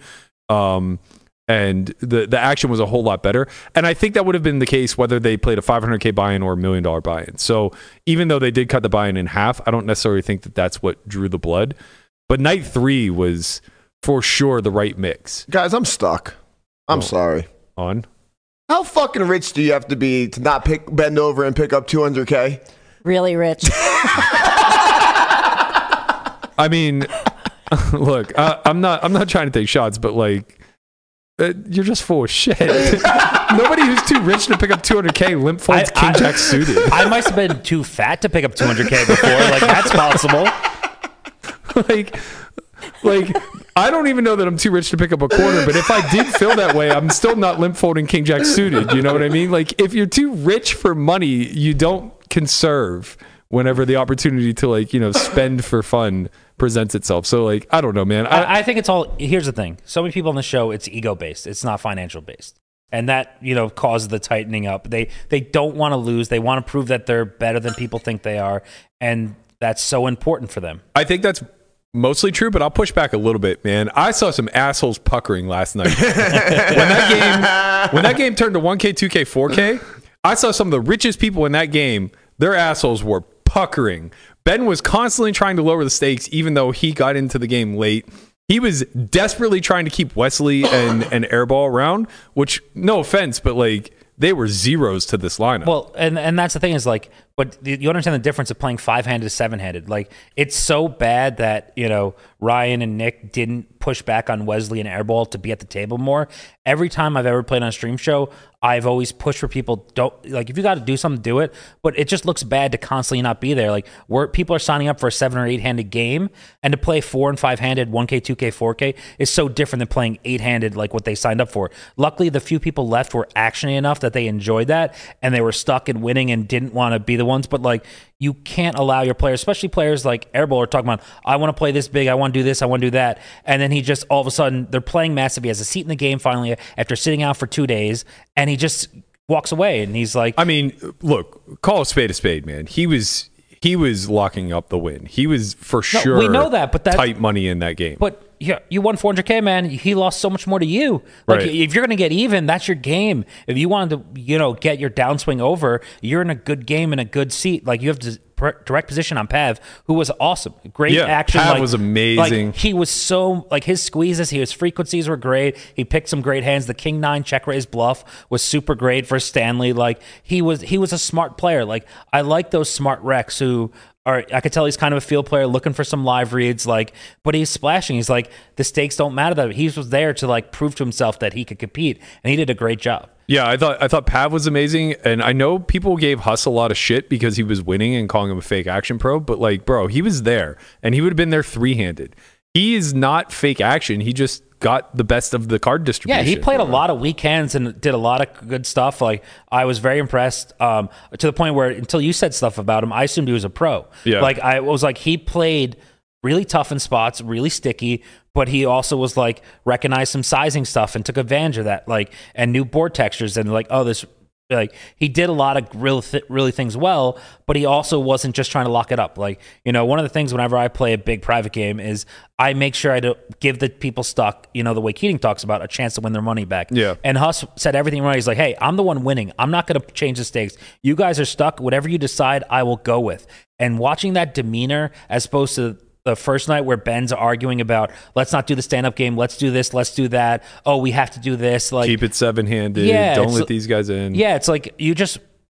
Um, and the the action was a whole lot better. And I think that would have been the case whether they played a 500k buy-in or a million dollar buy-in. So even though they did cut the buy-in in half, I don't necessarily think that that's what drew the blood. But night three was for sure the right mix Guys, I'm stuck. I'm Oh. sorry. on. How fucking rich do you have to be to not pick bend over and pick up 200k? Really rich. I mean, look, I, I'm not. I'm not trying to take shots, but like, uh, you're just full of shit. Nobody who's too rich to pick up 200k limp folds I- king I- jack suited. I must have been too fat to pick up 200k before. Like that's possible. like, like I don't even know that I'm too rich to pick up a quarter. But if I did feel that way, I'm still not limp folding king jack suited. You know what I mean? Like, if you're too rich for money, you don't conserve whenever the opportunity to like you know spend for fun presents itself. So like, I don't know, man. I, I, I think it's all. Here's the thing: so many people on the show, it's ego based. It's not financial based, and that you know causes the tightening up. They they don't want to lose. They want to prove that they're better than people think they are, and that's so important for them. I think that's mostly true, but I'll push back a little bit, man. I saw some assholes puckering last night. when that game when that game turned to 1K, 2K, 4K, I saw some of the richest people in that game, their assholes were puckering. Ben was constantly trying to lower the stakes even though he got into the game late. He was desperately trying to keep Wesley and, and Airball around, which no offense, but like they were zeros to this lineup. Well, and and that's the thing is like, but you understand the difference of playing five handed to seven handed. Like it's so bad that you know Ryan and Nick didn't push back on Wesley and Airball to be at the table more. Every time I've ever played on a stream show, I've always pushed for people. Don't like if you got to do something, do it. But it just looks bad to constantly not be there. Like where people are signing up for a seven or eight handed game, and to play four and five handed, one K, two K, four K is so different than playing eight handed like what they signed up for. Luckily, the few people left were actiony enough that they enjoyed that and they were stuck in winning and didn't want to be the ones. But like you can't allow your players, especially players like Airball, are talking about, I want to play this big, I want to do this, I want to do that. And then he just all of a sudden they're playing massive. He has a seat in the game finally after sitting out for two days, and he just walks away and he's like, I mean, look, call a spade a spade, man. He was he was locking up the win. He was for No, sure. we know that, but that- tight money in that game. But yeah, you won 400k, man. He lost so much more to you. Like Right. if you're going to get even, that's your game. If you wanted to, you know, get your downswing over, you're in a good game in a good seat. Like you have to direct position on Pav, who was awesome, great Yeah, action. Pav like- was amazing. Like he was so like his squeezes, his frequencies were great. He picked some great hands. The King Nine check raise bluff was super great for Stanley. Like he was he was a smart player. Like I like those smart recs who are I could tell he's kind of a field player looking for some live reads, like, but he's splashing. He's like, the stakes don't matter that he was there to like prove to himself that he could compete, and he did a great job. yeah, I thought I thought Pav was amazing, and I know people gave Huss a lot of shit because he was winning and calling him a fake action pro. But like, bro, he was there, and he would have been there three handed. He is not fake action. He just got the best of the card distribution. Yeah, he played a lot of weekends and did a lot of good stuff. Like I was very impressed um, to the point where until you said stuff about him, I assumed he was a pro. Yeah. like I was like he played really tough in spots, really sticky, but he also was like recognized some sizing stuff and took advantage of that. Like and new board textures and like oh this like he did a lot of real th- really things well, but he also wasn't just trying to lock it up. Like you know, one of the things whenever I play a big private game is I make sure I don't give the people stuck. You know, the way Keating talks about a chance to win their money back. Yeah. And Huss said everything right. He's like, hey, I'm the one winning. I'm not going to change the stakes. You guys are stuck. Whatever you decide, I will go with. And watching that demeanor as opposed to the first night where Ben's arguing about let's not do the stand up game, let's do this, let's do that. Oh, we have to do this. Like Keep it seven handed. Yeah, Don't let these guys in. yeah, it's like you just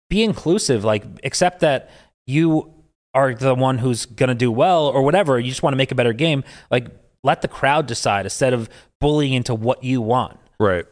be inclusive, like accept that you are the one who's gonna do well or whatever. You just want to make a better game. Like let the crowd decide instead of bullying into what you want. Right.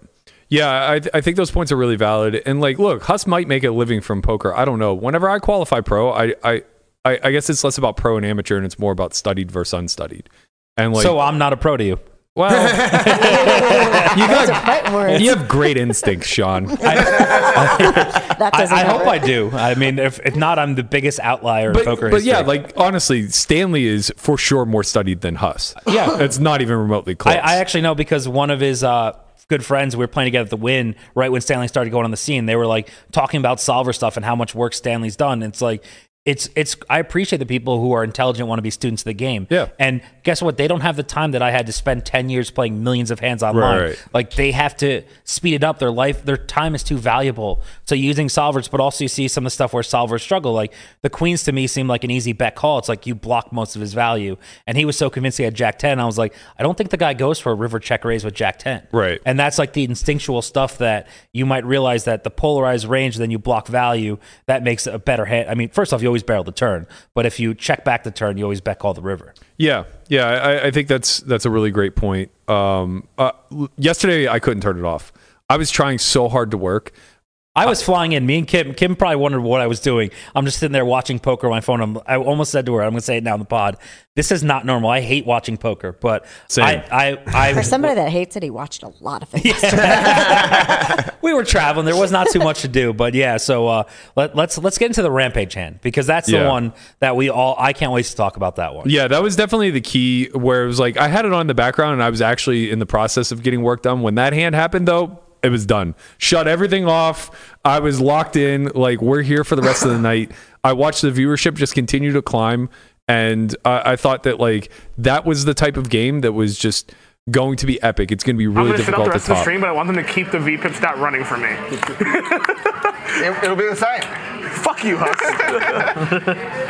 Yeah, I, I think those points are really valid. And like, look, Huss might make a living from poker. I don't know. Whenever I qualify pro, I, I, I, I guess it's less about pro and amateur, and it's more about studied versus unstudied. And like, so I'm not a pro to you. well, you Those are got, words. you have great instincts, Sean. that I, doesn't I hope I do. I mean, if, if not, I'm the biggest outlier in But, poker but yeah, like honestly, Stanley is for sure more studied than Huss. Yeah. it's not even remotely close. I, I actually know because one of his uh, good friends, we were playing together at the Wynn right when Stanley started going on the scene. They were like talking about solver stuff and how much work Stanley's done. It's like it's it's. I appreciate the people who are intelligent, want to be students of the game. Yeah. And guess what? They don't have the time that I had to spend ten years playing millions of hands online. Right. Like they have to speed it up. Their life, their time is too valuable. So using solvers, but also you see some of the stuff where solvers struggle. Like the queens to me seemed like an easy bet call. It's like you block most of his value, and he was so convinced he had Jack ten. I was like, I don't think the guy goes for a river check raise with Jack ten. Right. And that's like the instinctual stuff that you might realize that the polarized range, then you block value. That makes a better hand. I mean, first off, you always barrel the turn, but if you check back the turn, you always bet call the river. Yeah, yeah, I, I think that's that's a really great point. Um, uh, yesterday I couldn't turn it off. I was trying so hard to work. I was flying in. Me and Kim. Kim probably wondered what I was doing. I'm just sitting there watching poker on my phone. I'm, I almost said to her, "I'm going to say it now in the pod. This is not normal. I hate watching poker, but Same. I, I, I, For somebody that hates it, he watched a lot of it. we were traveling. There was not too much to do, but yeah. So uh, let, let's let's get into the rampage hand because that's the one that we all. I can't wait to talk about that one. Yeah, that was definitely the key. Where it was like I had it on in the background, and I was actually in the process of getting work done. When that hand happened, though, it was done. Shut everything off. I was locked in. Like we're here for the rest of the night. I watched the viewership just continue to climb, and I, I thought that like that was the type of game that was just going to be epic. It's going to be really I'm really gonna sit out difficult the to rest of the stream, but I want them to keep the VPIP stat running for me. It, will be the same. Fuck you, Huss.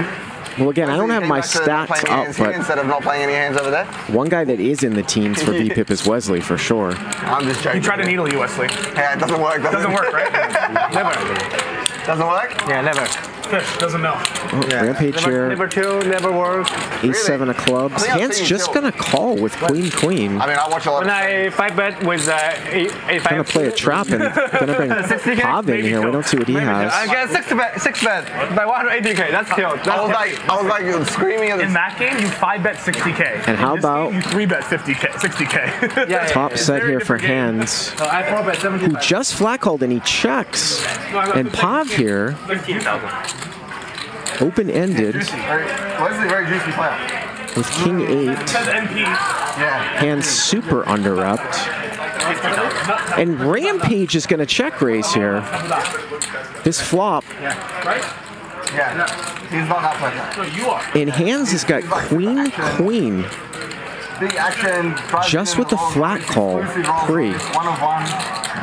Well, again, I don't have my stats up, but instead of not playing any hands over there. one guy that is in the teams for VPIP is Wesley for sure. I'm just joking. He tried to needle you, Wesley. Yeah, it doesn't work. Does Doesn't work, right? never. Doesn't work? Yeah, never. Fish doesn't know. Rampage Never, here, never two, never work. ace seven of clubs. I think I've Hand's just Phil. gonna call with queen queen. I mean, I watch a lot When of. I five bet with uh, eight, eight five. Gonna play a trap and gonna bring 60K? Pav in here. We don't see what he I has. get six bet, six bet by 180k. That's killed. That's I was killed. like, I was like screaming at the. In that game, you five bet 60k. And how In this about- game, you three bet 50k, 60k? Yeah, yeah, Top yeah. set here for game. hands. So I four bet 75. Who just flat called and he checks. And Pav here, 15,000. Open ended Very, very juicy player. with king eight. Says NP. Yeah. Hands super underrepped. And Rampage is gonna check raise here. This flop Yeah. He's not that player. No, you are. in hands has got queen queen. Big action. Just with the flat call, exclusive pre. One of one.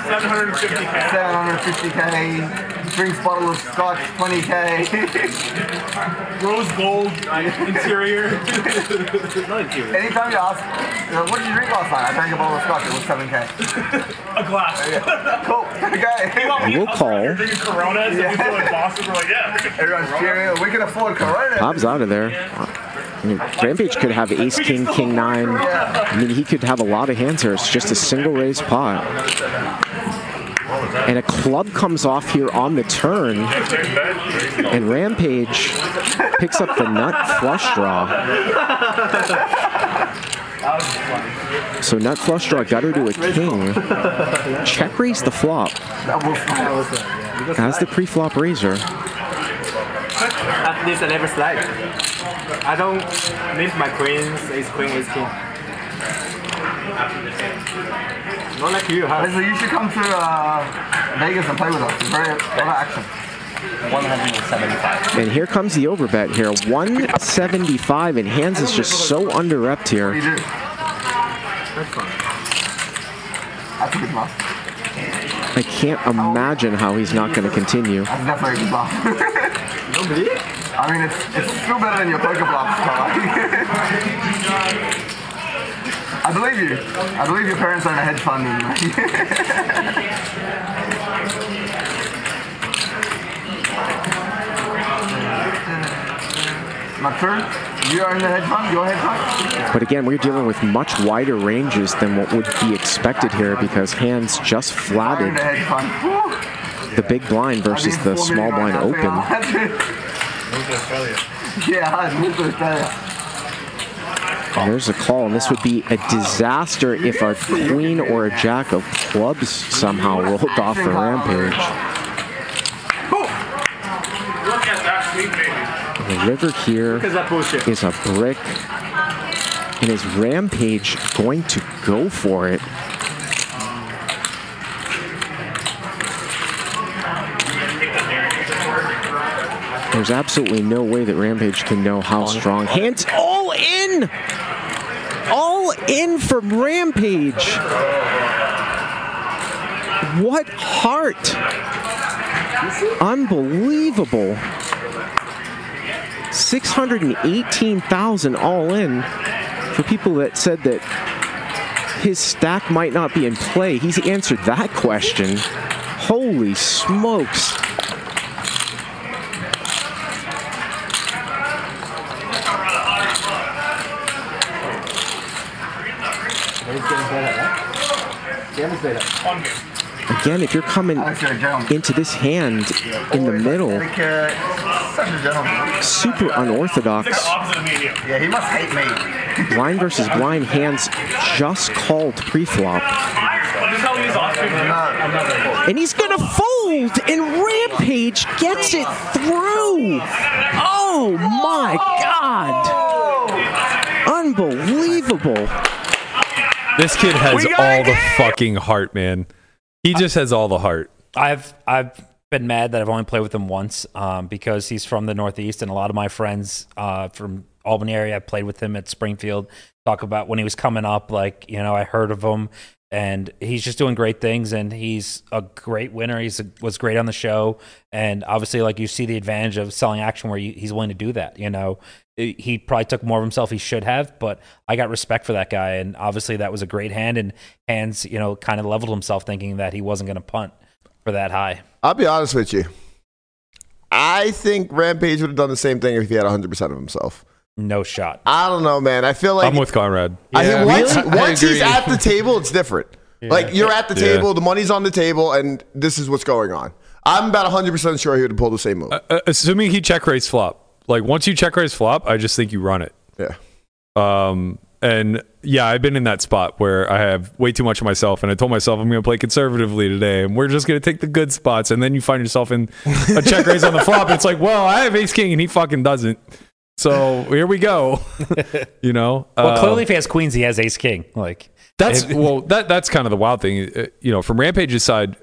750k. 750k. Drinks bottle of scotch. 20k. Rose gold interior. Anytime you ask, you what did you drink last night? I drank a bottle of scotch. It was 7k. A glass. Cool. Okay. We'll call. Drinking Coronas and we feel like Boston. We're like, yeah. we're drinking Everyone's cheering. We can afford Corona. Bob's out of there. I mean, Rampage could have ace king king nine. I mean, he could have a lot of hands here. It's just a single raise pot. And a club comes off here on the turn, and Rampage picks up the nut flush draw. So nut flush draw got her to a king. Check raise the flop as the pre-flop raiser. At least I never slide. I don't miss my queens, ace queen, ace king. Not like you, huh? Listen, you should come to uh, Vegas and play with us. It's very a lot of action. 175. And here comes the overbet here. 175, and Hands is just so under-repped What do you here. do? That's fine. That's a good bluff. I can't imagine how he's not going to continue. That's definitely a good bluff. you don't believe? I mean, it's, it's still better than your poker bluffs, Carl. I believe you. I believe your parents own a hedge fund. My turn. You are in the hedge fund. Your hedge fund. But again, we're dealing with much wider ranges than what would be expected here because Hands just flatted the hedge fund. Woo. the big blind versus the been four small million blind dollars yeah, I moved to Australia. And there's a call, and this would be a disaster if a queen or a jack of clubs somehow rolled off the rampage. Look at that sweet baby. The river here Look at that bullshit. is a brick, and is Rampage going to go for it? There's absolutely no way that Rampage can know how strong. Hands all in! All in from Rampage! What heart! Unbelievable. 618,000 all in for people that said that his stack might not be in play. He's answered that question. Holy smokes. Again, if you're coming into this hand in the middle, super unorthodox. Yeah, he must hate me. Blind versus blind hands just called pre-flop. And he's gonna fold, and Rampage gets it through. Oh my god! Unbelievable. This kid has all the fucking heart, man. He just has all the heart. I've I've been mad that I've only played with him once um, because he's from the Northeast, and a lot of my friends uh, from Albany area I played with him at Springfield. Talk about when he was coming up, like you know, I heard of him, and he's just doing great things, and he's a great winner. He's a, was great on the show, and obviously, like you see the advantage of selling action where you, he's willing to do that. You know, He- he probably took more of himself he should have, but I got respect for that guy, and obviously that was a great hand, and hands, you know, kind of leveled himself thinking that he wasn't going to punt for that high. I'll be honest with you. I think Rampage would have done the same thing if he had 100% of himself. No shot. I don't know, man. I feel like I'm with Conrad. I think once, I once he's at the table, it's different. Like you're at the Yeah. table, the money's on the table, and this is what's going on. I'm about 100% sure he would have pulled the same move. Uh, assuming he check raise flop. Like once you check raise flop, I just think you run it. yeah. Um, and yeah, I've been in that spot where I have way too much of myself, and I told myself I'm going to play conservatively today, and we're just going to take the good spots, and then you find yourself in a check raise on the flop. And it's like, well, I have ace king, and he fucking doesn't. So here we go. you know. Well, Uh, clearly, if he has queens, he has ace king. Like That's if- well, that that's kind of the wild thing. Uh, You know, from Rampage's side,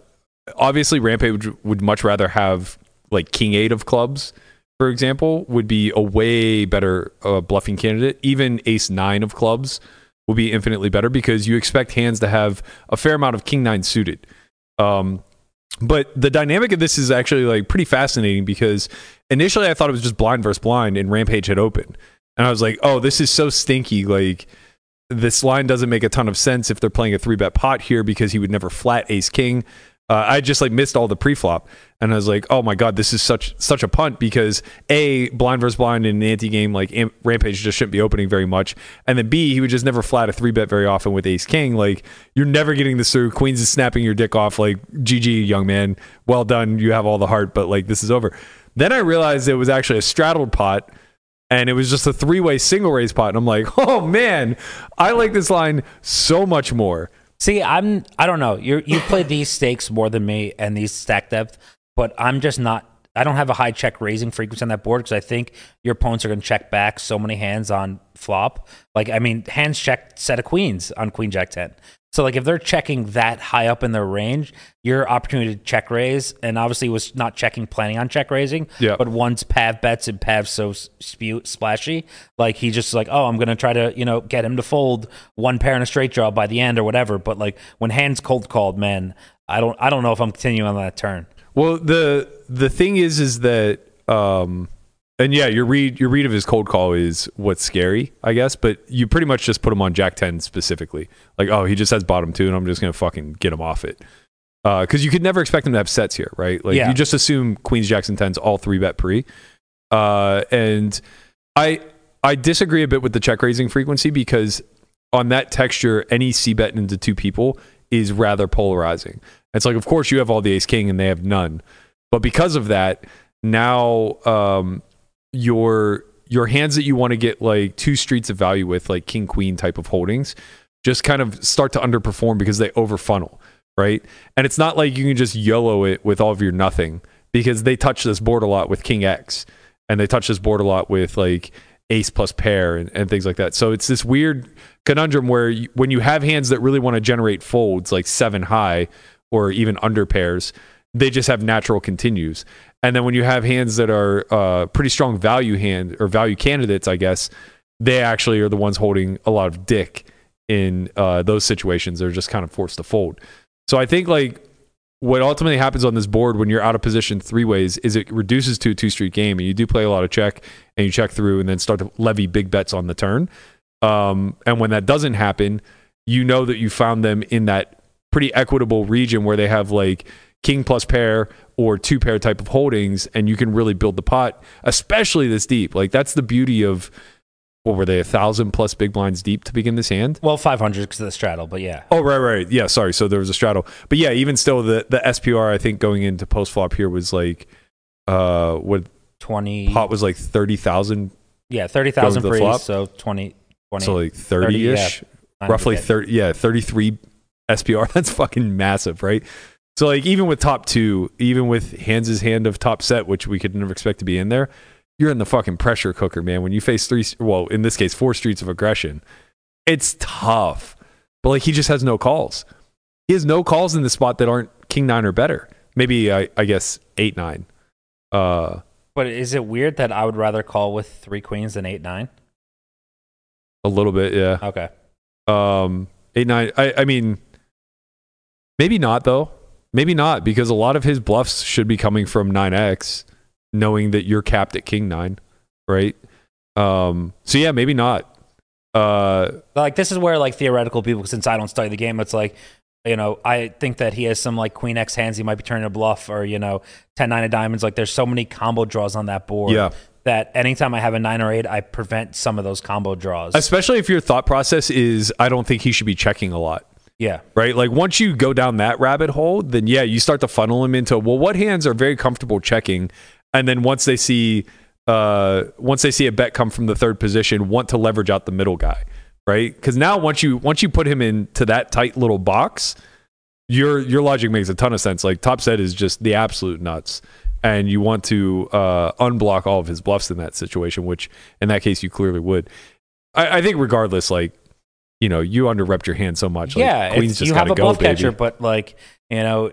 obviously Rampage would, would much rather have like King Eight of clubs, for example, would be a way better uh, bluffing candidate. Even Ace Nine of clubs will be infinitely better because you expect hands to have a fair amount of King Nine suited. Um, but the dynamic of this is actually like pretty fascinating because initially I thought it was just blind versus blind and Rampage had opened. And I was like, oh, this is so stinky. Like, this line doesn't make a ton of sense if they're playing a three bet pot here because he would never flat ace king. Uh, I just like missed all the pre-flop, and I was like, "Oh my god, this is such such a punt." Because a blind versus blind in an ante game like Am- Rampage just shouldn't be opening very much, and then B he would just never flat a three bet very often with Ace King. Like you're never getting this through. Queens is snapping your dick off. Like GG, young man, well done. You have all the heart, but like this is over. Then I realized it was actually a straddled pot and it was just a three-way single raise pot and i'm like oh man i like this line so much more See, I'm I don't know. You you play these stakes more than me and these stack depth, but I'm just not I don't have a high check raising frequency on that board because I think your opponents are going to check back so many hands on flop. Like I mean, hands check set of queens on queen jack ten. So like if they're checking that high up in their range, your opportunity to check raise, and obviously was not checking, planning on check raising. Yeah. But once Pav bets and Pav's so spew splashy, like he just like, oh, I'm gonna try to you know get him to fold one pair in a straight draw by the end or whatever. But like when hands cold called, man, I don't I don't know if I'm continuing on that turn. Well, the the thing is, is that, um, and yeah, your read your read of his cold call is what's scary, I guess. But you pretty much just put him on Jack ten specifically, like, oh, he just has bottom two, and I'm just gonna fucking get him off it, because you could never expect him to have sets here, right? Like, Yeah. you just assume queens, jacks, and tens all three bet pre, uh, and I I disagree a bit with the check raising frequency because on that texture, any c bet into two people is rather polarizing. It's like, of course, you have all the ace king and they have none, but because of that, now um, your your hands that you want to get like two streets of value with, like king queen type of holdings, just kind of start to underperform because they over funnel, right? And it's not like you can just YOLO it with all of your nothing because they touch this board a lot with king X and they touch this board a lot with like ace plus pair and, and things like that. So it's this weird conundrum where you, when you have hands that really want to generate folds like seven high or even under pairs, they just have natural continues. And then when you have hands that are uh, pretty strong value hand or value candidates, I guess they actually are the ones holding a lot of dick in uh, those situations. They're just kind of forced to fold. So I think like what ultimately happens on this board when you're out of position three ways is it reduces to a two street game and you do play a lot of check and you check through and then start to levy big bets on the turn. Um, and when that doesn't happen, you know that you found them in that pretty equitable region where they have like king plus pair or two pair type of holdings and you can really build the pot, especially this deep. Like that's the beauty of what were they a thousand plus big blinds deep to begin this hand? Well, 500 because of the straddle, but yeah. Oh right, right, yeah. Sorry, so there was a straddle, but yeah, even still, the the SPR I think going into post flop here was like, uh, what 20 pot was like thirty thousand, Yeah, 30,000 Going to free, flop? so 20 20 so like thirty ish, 30, yeah. roughly thirty, yeah, thirty three SPR. That's fucking massive, right? So like even with top two, even with Hans's hand of top set, which we could never expect to be in there, you're in the fucking pressure cooker, man. When you face three, well, in this case, four streets of aggression, it's tough. But like he just has no calls. He has no calls in the spot that aren't king nine or better. Maybe I, I guess eight nine. Uh, But is it weird that I would rather call with three queens than eight nine? a little bit, yeah. Okay. Um, eight nine. I, I mean, maybe not though. Maybe not because a lot of his bluffs should be coming from nine X, knowing that you're capped at king nine, right? Um, so yeah, maybe not. Uh, Like this is where like theoretical people, since I don't study the game, it's like, you know, I think that he has some like queen X hands he might be turning a bluff or, you know, 10 9 of diamonds. Like there's so many combo draws on that board Yeah. that anytime I have a nine or eight, I prevent some of those combo draws. especially if your thought process is, I don't think he should be checking a lot. Yeah. right? Like once you go down that rabbit hole, then yeah, you start to funnel them into well, what hands are very comfortable checking, and then once they see uh once they see a bet come from the third position, want to leverage out the middle guy, right? Because now once you once you put him into that tight little box, your your logic makes a ton of sense. Like top set is just the absolute nuts. And you want to uh, unblock all of his bluffs in that situation, which in that case you clearly would. I, I think regardless, like you know, you underrepped your hand so much. Like, yeah, Queens just you have gotta a go, bluff baby. catcher, but like you know,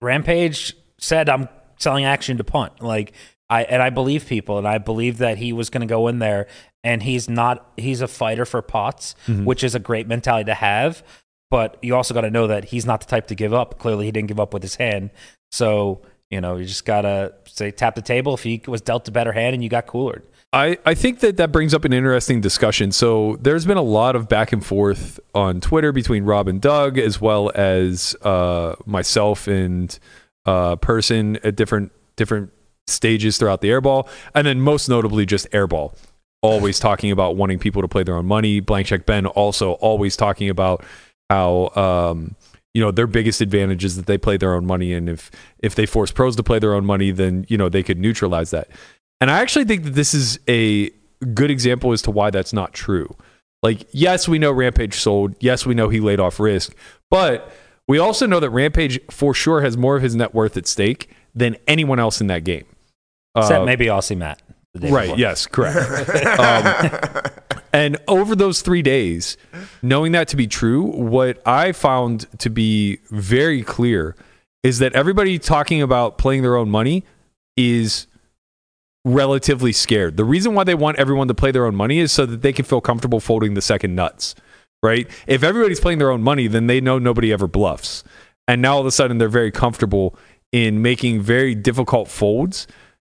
Rampage said I'm selling action to punt. Like I and I believe people, and I believe that he was going to go in there, and he's not. He's a fighter for pots, Mm-hmm. which is a great mentality to have. But you also got to know that he's not the type to give up. Clearly, he didn't give up with his hand. So you know, you just gotta say tap the table if he was dealt a better hand and you got coolered. I, I think that that brings up an interesting discussion. So there's been a lot of back and forth on Twitter between Rob and Doug, as well as uh, myself and uh, person at different different stages throughout the airball, and then most notably just airball. Always talking about wanting people to play their own money. Blank check Ben also always talking about how um, you know their biggest advantage is that they play their own money, and if if they force pros to play their own money, then you know they could neutralize that. And I actually think that this is a good example as to why that's not true. Like, yes, we know Rampage sold. Yes, we know he laid off risk. But we also know that Rampage for sure has more of his net worth at stake than anyone else in that game. Except maybe Aussie Matt. the day Right. before. Yes. Correct. um, and over those three days, knowing that to be true, what I found to be very clear is that everybody talking about playing their own money is relatively scared. The reason why they want everyone to play their own money is so that they can feel comfortable folding the second nuts. Right? If everybody's playing their own money, then they know nobody ever bluffs. And now all of a sudden they're very comfortable in making very difficult folds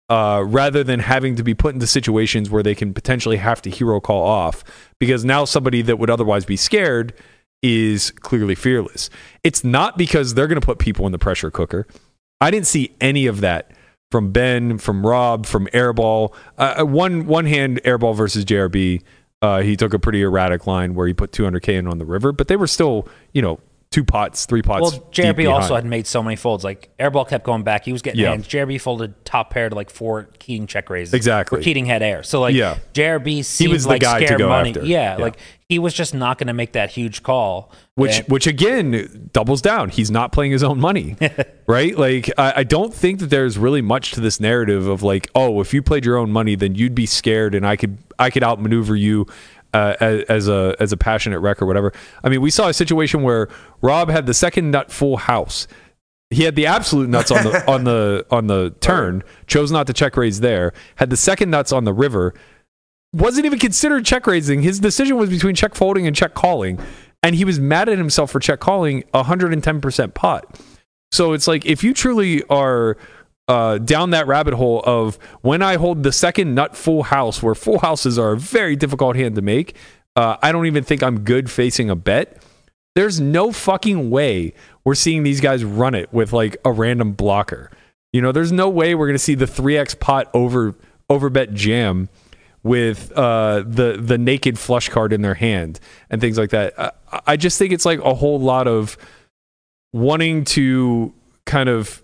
uh, rather than having to be put into situations where they can potentially have to hero call off because now somebody that would otherwise be scared is clearly fearless. It's not because they're going to put people in the pressure cooker. I didn't see any of that from Ben, from Rob, from Airball. Uh, one one hand Airball versus JRB. Uh, he took a pretty erratic line where he put 200k in on the river, but they were still, you know, two pots, three pots. Well, JRB also had made so many folds. Like Airball kept going back. He was getting Yeah. hands. JRB folded top pair to like four Keating check raises. Exactly. Keating had air. So like Yeah. JRB seemed was the like guy to scared go money. after. Yeah, Yeah. like he was just not going to make that huge call. which And- which again doubles down he's not playing his own money right like I, I don't think that there's really much to this narrative of like oh if you played your own money then you'd be scared and i could i could outmaneuver you uh, as, as a as a passionate rec or whatever i mean we saw a situation where rob had the second nut full house he had the absolute nuts on the on the on the turn chose not to check raise there had the second nuts on the river wasn't even considered check raising. His decision was between check folding and check calling, and he was mad at himself for check calling 110% pot. So it's like if you truly are uh, down that rabbit hole of when I hold the second nut full house, where full houses are a very difficult hand to make, uh, I don't even think I'm good facing a bet. There's no fucking way we're seeing these guys run it with like a random blocker. You know, there's no way we're to see the 3x pot over over bet jam with uh, the the naked flush card in their hand and things like that. I, I just think it's like a whole lot of wanting to kind of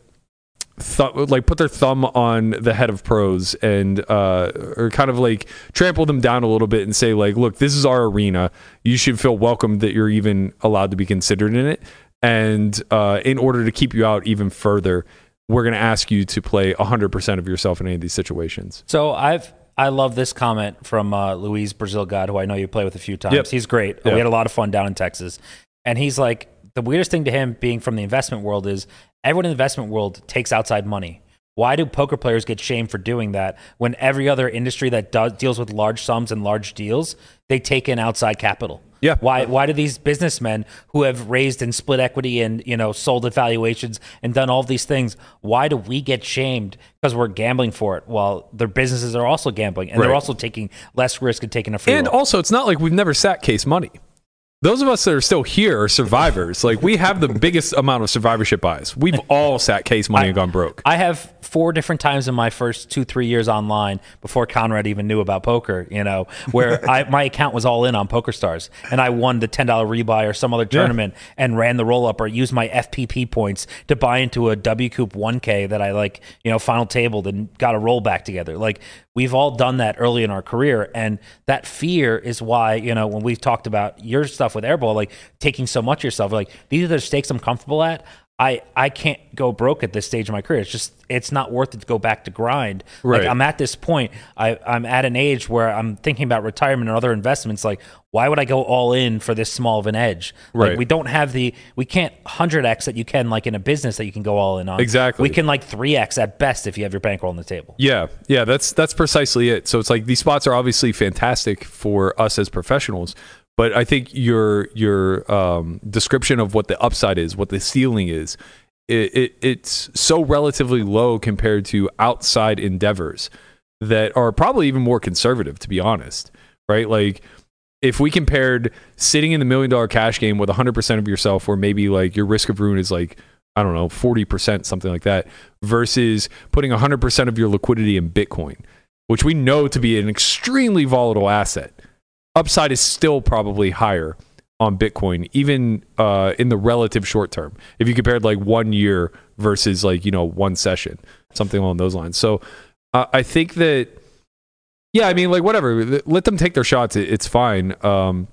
th- like put their thumb on the head of pros and uh, or kind of like trample them down a little bit and say like, look, this is our arena. You should feel welcome that you're even allowed to be considered in it. And uh, in order to keep you out even further, we're going to ask you to play 100% of yourself in any of these situations. So I've I love this comment from uh, Luis Brazil God, who I know you play with a few times. Yep. He's great. Yeah. We had a lot of fun down in Texas, and he's like the weirdest thing to him being from the investment world is everyone in the investment world takes outside money. Why do poker players get shamed for doing that when every other industry that does, deals with large sums and large deals they take in outside capital? Yeah. Why why do these businessmen who have raised and split equity and you know sold at valuations and done all these things, why do we get shamed because we're gambling for it while their businesses are also gambling and they're also taking less risk and taking a free And roll? also, it's not like we've never sat case money. Those of us that are still here are survivors. like we have the biggest amount of survivorship bias. We've all sat case money and gone broke. I have four different times in my first two, three years online before Conrad even knew about poker, you know, where I, my account was all in on PokerStars and I won the $10 rebuy or some other tournament and ran the roll up or used my FPP points to buy into a WCOOP 1K that I like, you know, final tabled and got a roll back together. Like we've all done that early in our career. And that fear is why, you know, when we've talked about your stuff with Airball, like taking so much yourself, like these are the stakes I'm comfortable at. I, I can't go broke at this stage of my career. It's just it's not worth it to go back to grind. Right. Like I'm at this point. I, I'm at an age where I'm thinking about retirement and other investments. Like, why would I go all in for this small of an edge? Right. Like we don't have the we can't hundred x that you can like in a business that you can go all in on. Exactly. We can like three x at best if you have your bankroll on the table. Yeah, yeah, that's that's precisely it. So it's like these spots are obviously fantastic for us as professionals, but I think your your um, description of what the upside is, what the ceiling is, it, it it's so relatively low compared to outside endeavors that are probably even more conservative, to be honest. Right, like if we compared sitting in the million dollar cash game with 100% of yourself, where maybe like your risk of ruin is like, I don't know, 40%, something like that, versus putting 100% of your liquidity in Bitcoin, which we know to be an extremely volatile asset, upside is still probably higher on Bitcoin, even uh, in the relative short term. If you compared like one year versus like, you know, one session, something along those lines. So uh, I think that yeah, I mean, like whatever. Let them take their shots. It's fine. Um,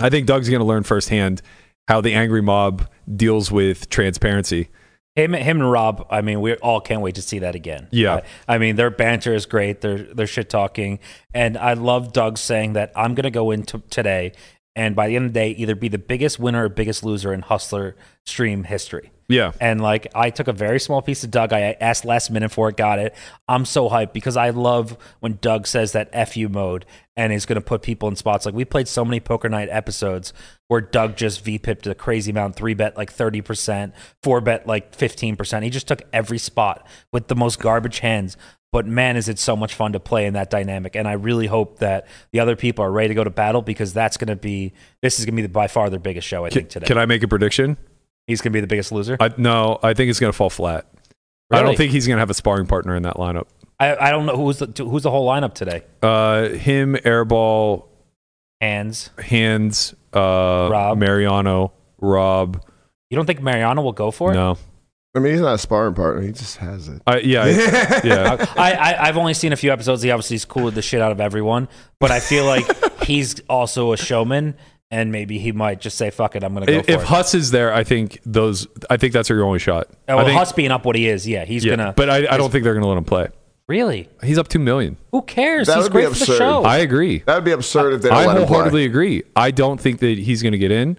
I think Doug's going to learn firsthand how the angry mob deals with transparency. Him, him and Rob. I mean, we all can't wait to see that again. Yeah. I, I mean, their banter is great. They're they're shit talking, and I love Doug saying that I'm gonna go into today, and by the end of the day, either be the biggest winner or biggest loser in Hustler stream history. Yeah. And like, I took a very small piece of Doug. I asked last minute for it, got it. I'm so hyped because I love when Doug says that "fu" mode and is going to put people in spots. Like we played so many Poker Night episodes where Doug just V pipped a crazy amount, three bet like thirty percent, four bet like fifteen percent. He just took every spot with the most garbage hands. But man, is it so much fun to play in that dynamic. And I really hope that the other people are ready to go to battle because that's going to be this is going to be the, by far their biggest show. I Can, think today. can I make a prediction? He's going to be the biggest loser. I, no, I think it's going to fall flat. I don't think he's going to have a sparring partner in that lineup. I, I don't know who's the who's the whole lineup today. Uh, him, Airball, Hands. Hands, uh, Rob. Mariano, Rob. You don't think Mariano will go for it? No, I mean, he's not a sparring partner. He just has it. I, yeah, I- yeah. I, I I've only seen a few episodes. He obviously is cool with the shit out of everyone, but I feel like he's also a showman, and maybe he might just say "fuck it," I'm going to go If, for if it. Huss is there, I think those. I think that's your only shot. Oh, well, I think, Huss being up what he is, yeah, he's yeah, gonna. but I, I don't think they're going to let him play. really, He's up two million. who cares? That he's would be great for the absurd. show. I agree. That would be absurd if they don't I let him play. wholeheartedly agree. I don't think that he's going to get in.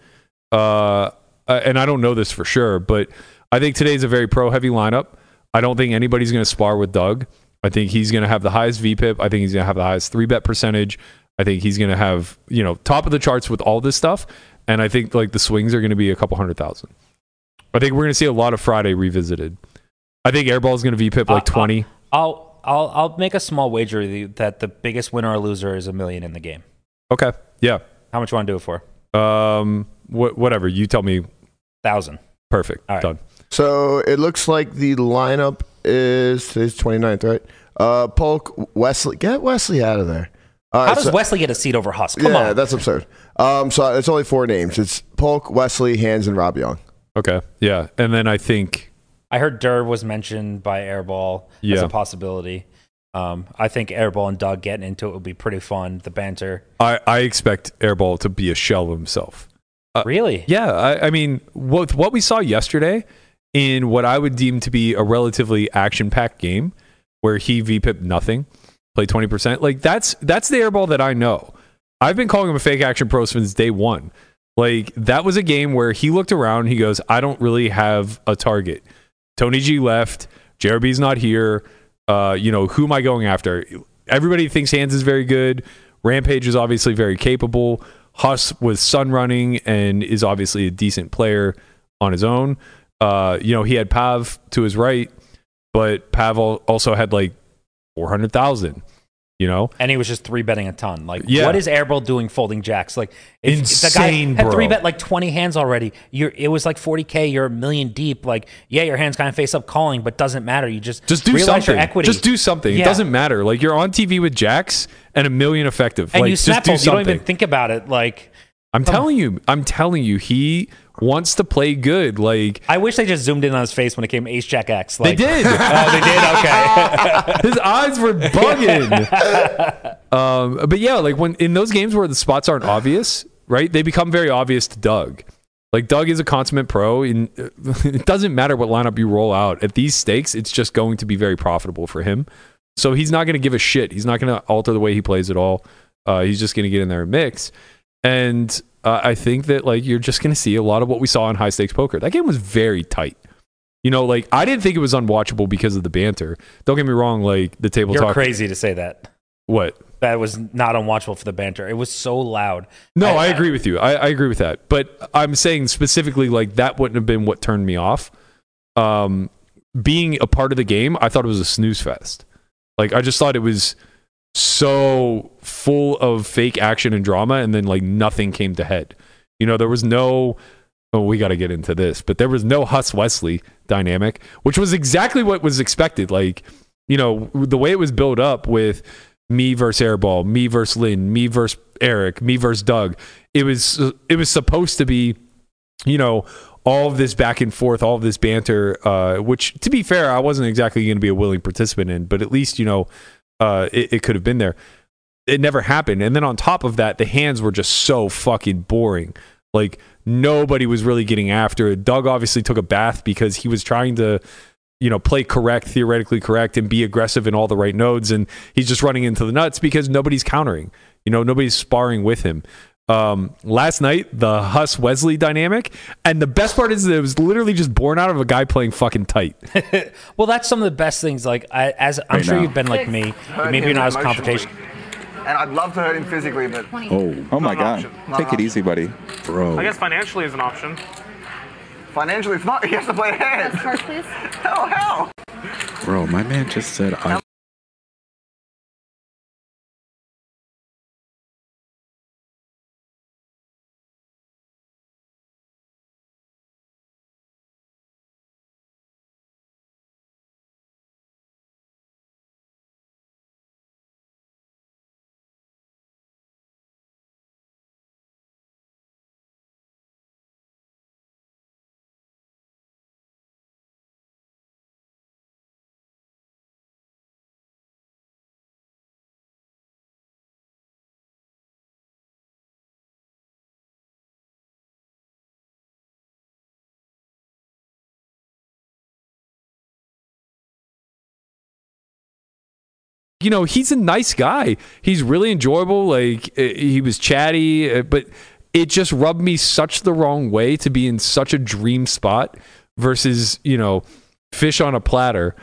Uh, uh, and I don't know this for sure, but I think today's a very pro heavy lineup. I don't think anybody's going to spar with Doug. I think he's going to have the highest VPIP. I think he's going to have the highest three bet percentage. I think he's going to have, you know, top of the charts with all this stuff. And I think like the swings are going to be a couple hundred thousand. I think we're going to see a lot of Friday revisited. I think Airball is going to VPIP like Uh, uh, 20. I'll I'll I'll make a small wager that the biggest winner or loser is a million in the game. okay. Yeah. How much you want to do it for? Um, wh- whatever. You tell me. Thousand. Perfect. All right. Done. So it looks like the lineup is today's 29th, right? Uh, Polk, Wesley. Get Wesley out of there. All How right, does so- Wesley get a seat over Huss? Come yeah, on. that's absurd. Um, so it's only four names. It's Polk, Wesley, Hands, and Rob Yong. Okay. Yeah. And then I think I heard Durr was mentioned by Airball as a possibility. Um, I think Airball and Doug getting into it would be pretty fun. The banter. I, I expect Airball to be a shell of himself. Uh, really? Yeah, I, I mean, what what we saw yesterday in what I would deem to be a relatively action-packed game, where he VPIP nothing, played twenty percent. Like that's that's the Airball that I know. I've been calling him a fake action pro since day one. Like that was a game where he looked around. He goes, "I don't really have a target." Tony G left. JRB's not here. Uh, you know, who am I going after? Everybody thinks Hands is very good. Rampage is obviously very capable. Huss was sun running and is obviously a decent player on his own. Uh, you know, he had Pav to his right, but Pavel also had like 400,000, you know? And he was just three betting a ton. Like, Yeah. what is Airball doing folding jacks? Like, if Insane, the guy had three bet like 20 hands already. You're, it was like 40K. You're a million deep. Like, yeah, your hands kind of face up calling, but doesn't matter. You just, Just do something. equity. Just do something. It doesn't matter. Like you're on TV with Jacks and a million effective. And like you just snap do fold. You don't even think about it. Like, I'm telling you, I'm telling you, he wants to play good. Like I wish they just zoomed in on his face when it came Ace Jack X. Like, they did. Oh, they did? Okay. His eyes were bugging. um, but yeah, like when in those games where the spots aren't obvious, right? They become very obvious to Doug. Like Doug is a consummate pro, and it doesn't matter what lineup you roll out at these stakes. It's just going to be very profitable for him. So he's not going to give a shit. He's not going to alter the way he plays at all. Uh, he's just going to get in there and mix. And uh, I think that like you're just going to see a lot of what we saw in high stakes poker. That game was very tight. You know, like I didn't think it was unwatchable because of the banter. Don't get me wrong. Like the table You're talk. crazy to say that. What? That was not unwatchable for the banter. It was so loud. No, I, agree with you. I, I agree with that. But I'm saying specifically, like that wouldn't have been what turned me off. Um, being a part of the game, I thought it was a snooze fest. Like I just thought it was so full of fake action and drama, and then like nothing came to head. You know, there was no. Oh, we got to get into this, but there was no Huss Wesley dynamic, which was exactly what was expected. Like, you know, the way it was built up with me versus Airball, me versus Lynn, me versus Eric, me versus Doug. It was it was supposed to be, you know, all of this back and forth, all of this banter. Uh, which, to be fair, I wasn't exactly going to be a willing participant in, but at least you know, uh, it, it could have been there. It never happened, and then on top of that, the hands were just so fucking boring. Like nobody was really getting after it. Doug obviously took a bath because he was trying to, you know, play correct, theoretically correct, and be aggressive in all the right nodes. And he's just running into the nuts because nobody's countering. You know, nobody's sparring with him. Um, last night, the Huss Wesley dynamic, and the best part is that it was literally just born out of a guy playing fucking tight. well, that's some of the best things. Like, I, as I'm Right sure now. you've been like me, Hurt maybe him you're not as emotionally. confrontational. And I'd love to hurt him physically, but Oh, oh my Not an God. option. Not Take an it easy, buddy. Bro. I guess financially is an option. financially it's not. He has to play ahead. Card, please. Hell, hell. Bro, my man just said I. you know, he's a nice guy. He's really enjoyable. Like uh, he was chatty, uh, but it just rubbed me such the wrong way to be in such a dream spot versus you know, fish on a platter,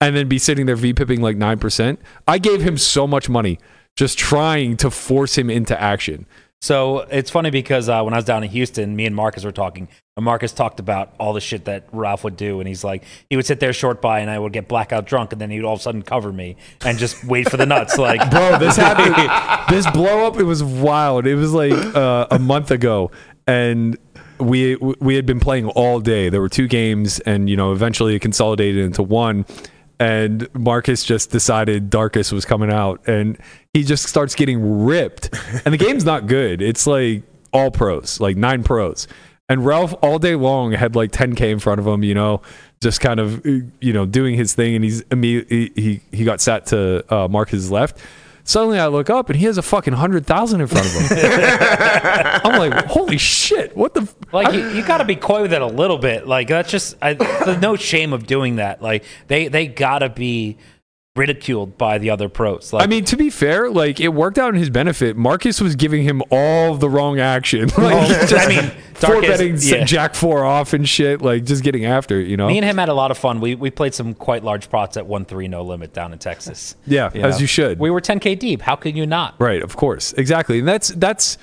and then be sitting there v pipping like nine percent. I gave him so much money just trying to force him into action. So it's funny because uh, when I was down in Houston, me and Marcus were talking, and Marcus talked about all the shit that Ralph would do, and he's like, he would sit there short by, and I would get blackout drunk, and then he would all of a sudden cover me and just wait for the nuts, like, bro this happened. This blow up it was wild. It was like uh, a month ago and we we had been playing all day. There were two games and you know eventually it consolidated into one and Marcus just decided Darkus was coming out and he just starts getting ripped. And the game's not good. It's like all pros like nine pros and Ralph all day long had like 10k in front of him you know just kind of you know doing his thing and he's immediately he he got sat to uh, Marcus's left Suddenly, I look up and he has a fucking hundred thousand in front of him. I'm like, holy shit! What the? f- like you, you got to be coy with it a little bit. Like that's just I, there's no shame of doing that. Like they they got to be ridiculed by the other pros. Like I mean, to be fair, like it worked out in his benefit. Marcus was giving him all the wrong action. Like, just I mean, four betting, yeah. jack four off and shit. Like just getting after it, you know. Me and him had a lot of fun. We we played some quite large pots at one three no limit down in Texas. Yeah, as you should. We were 10k deep. How could you not? Right, of course. Exactly. And that's that's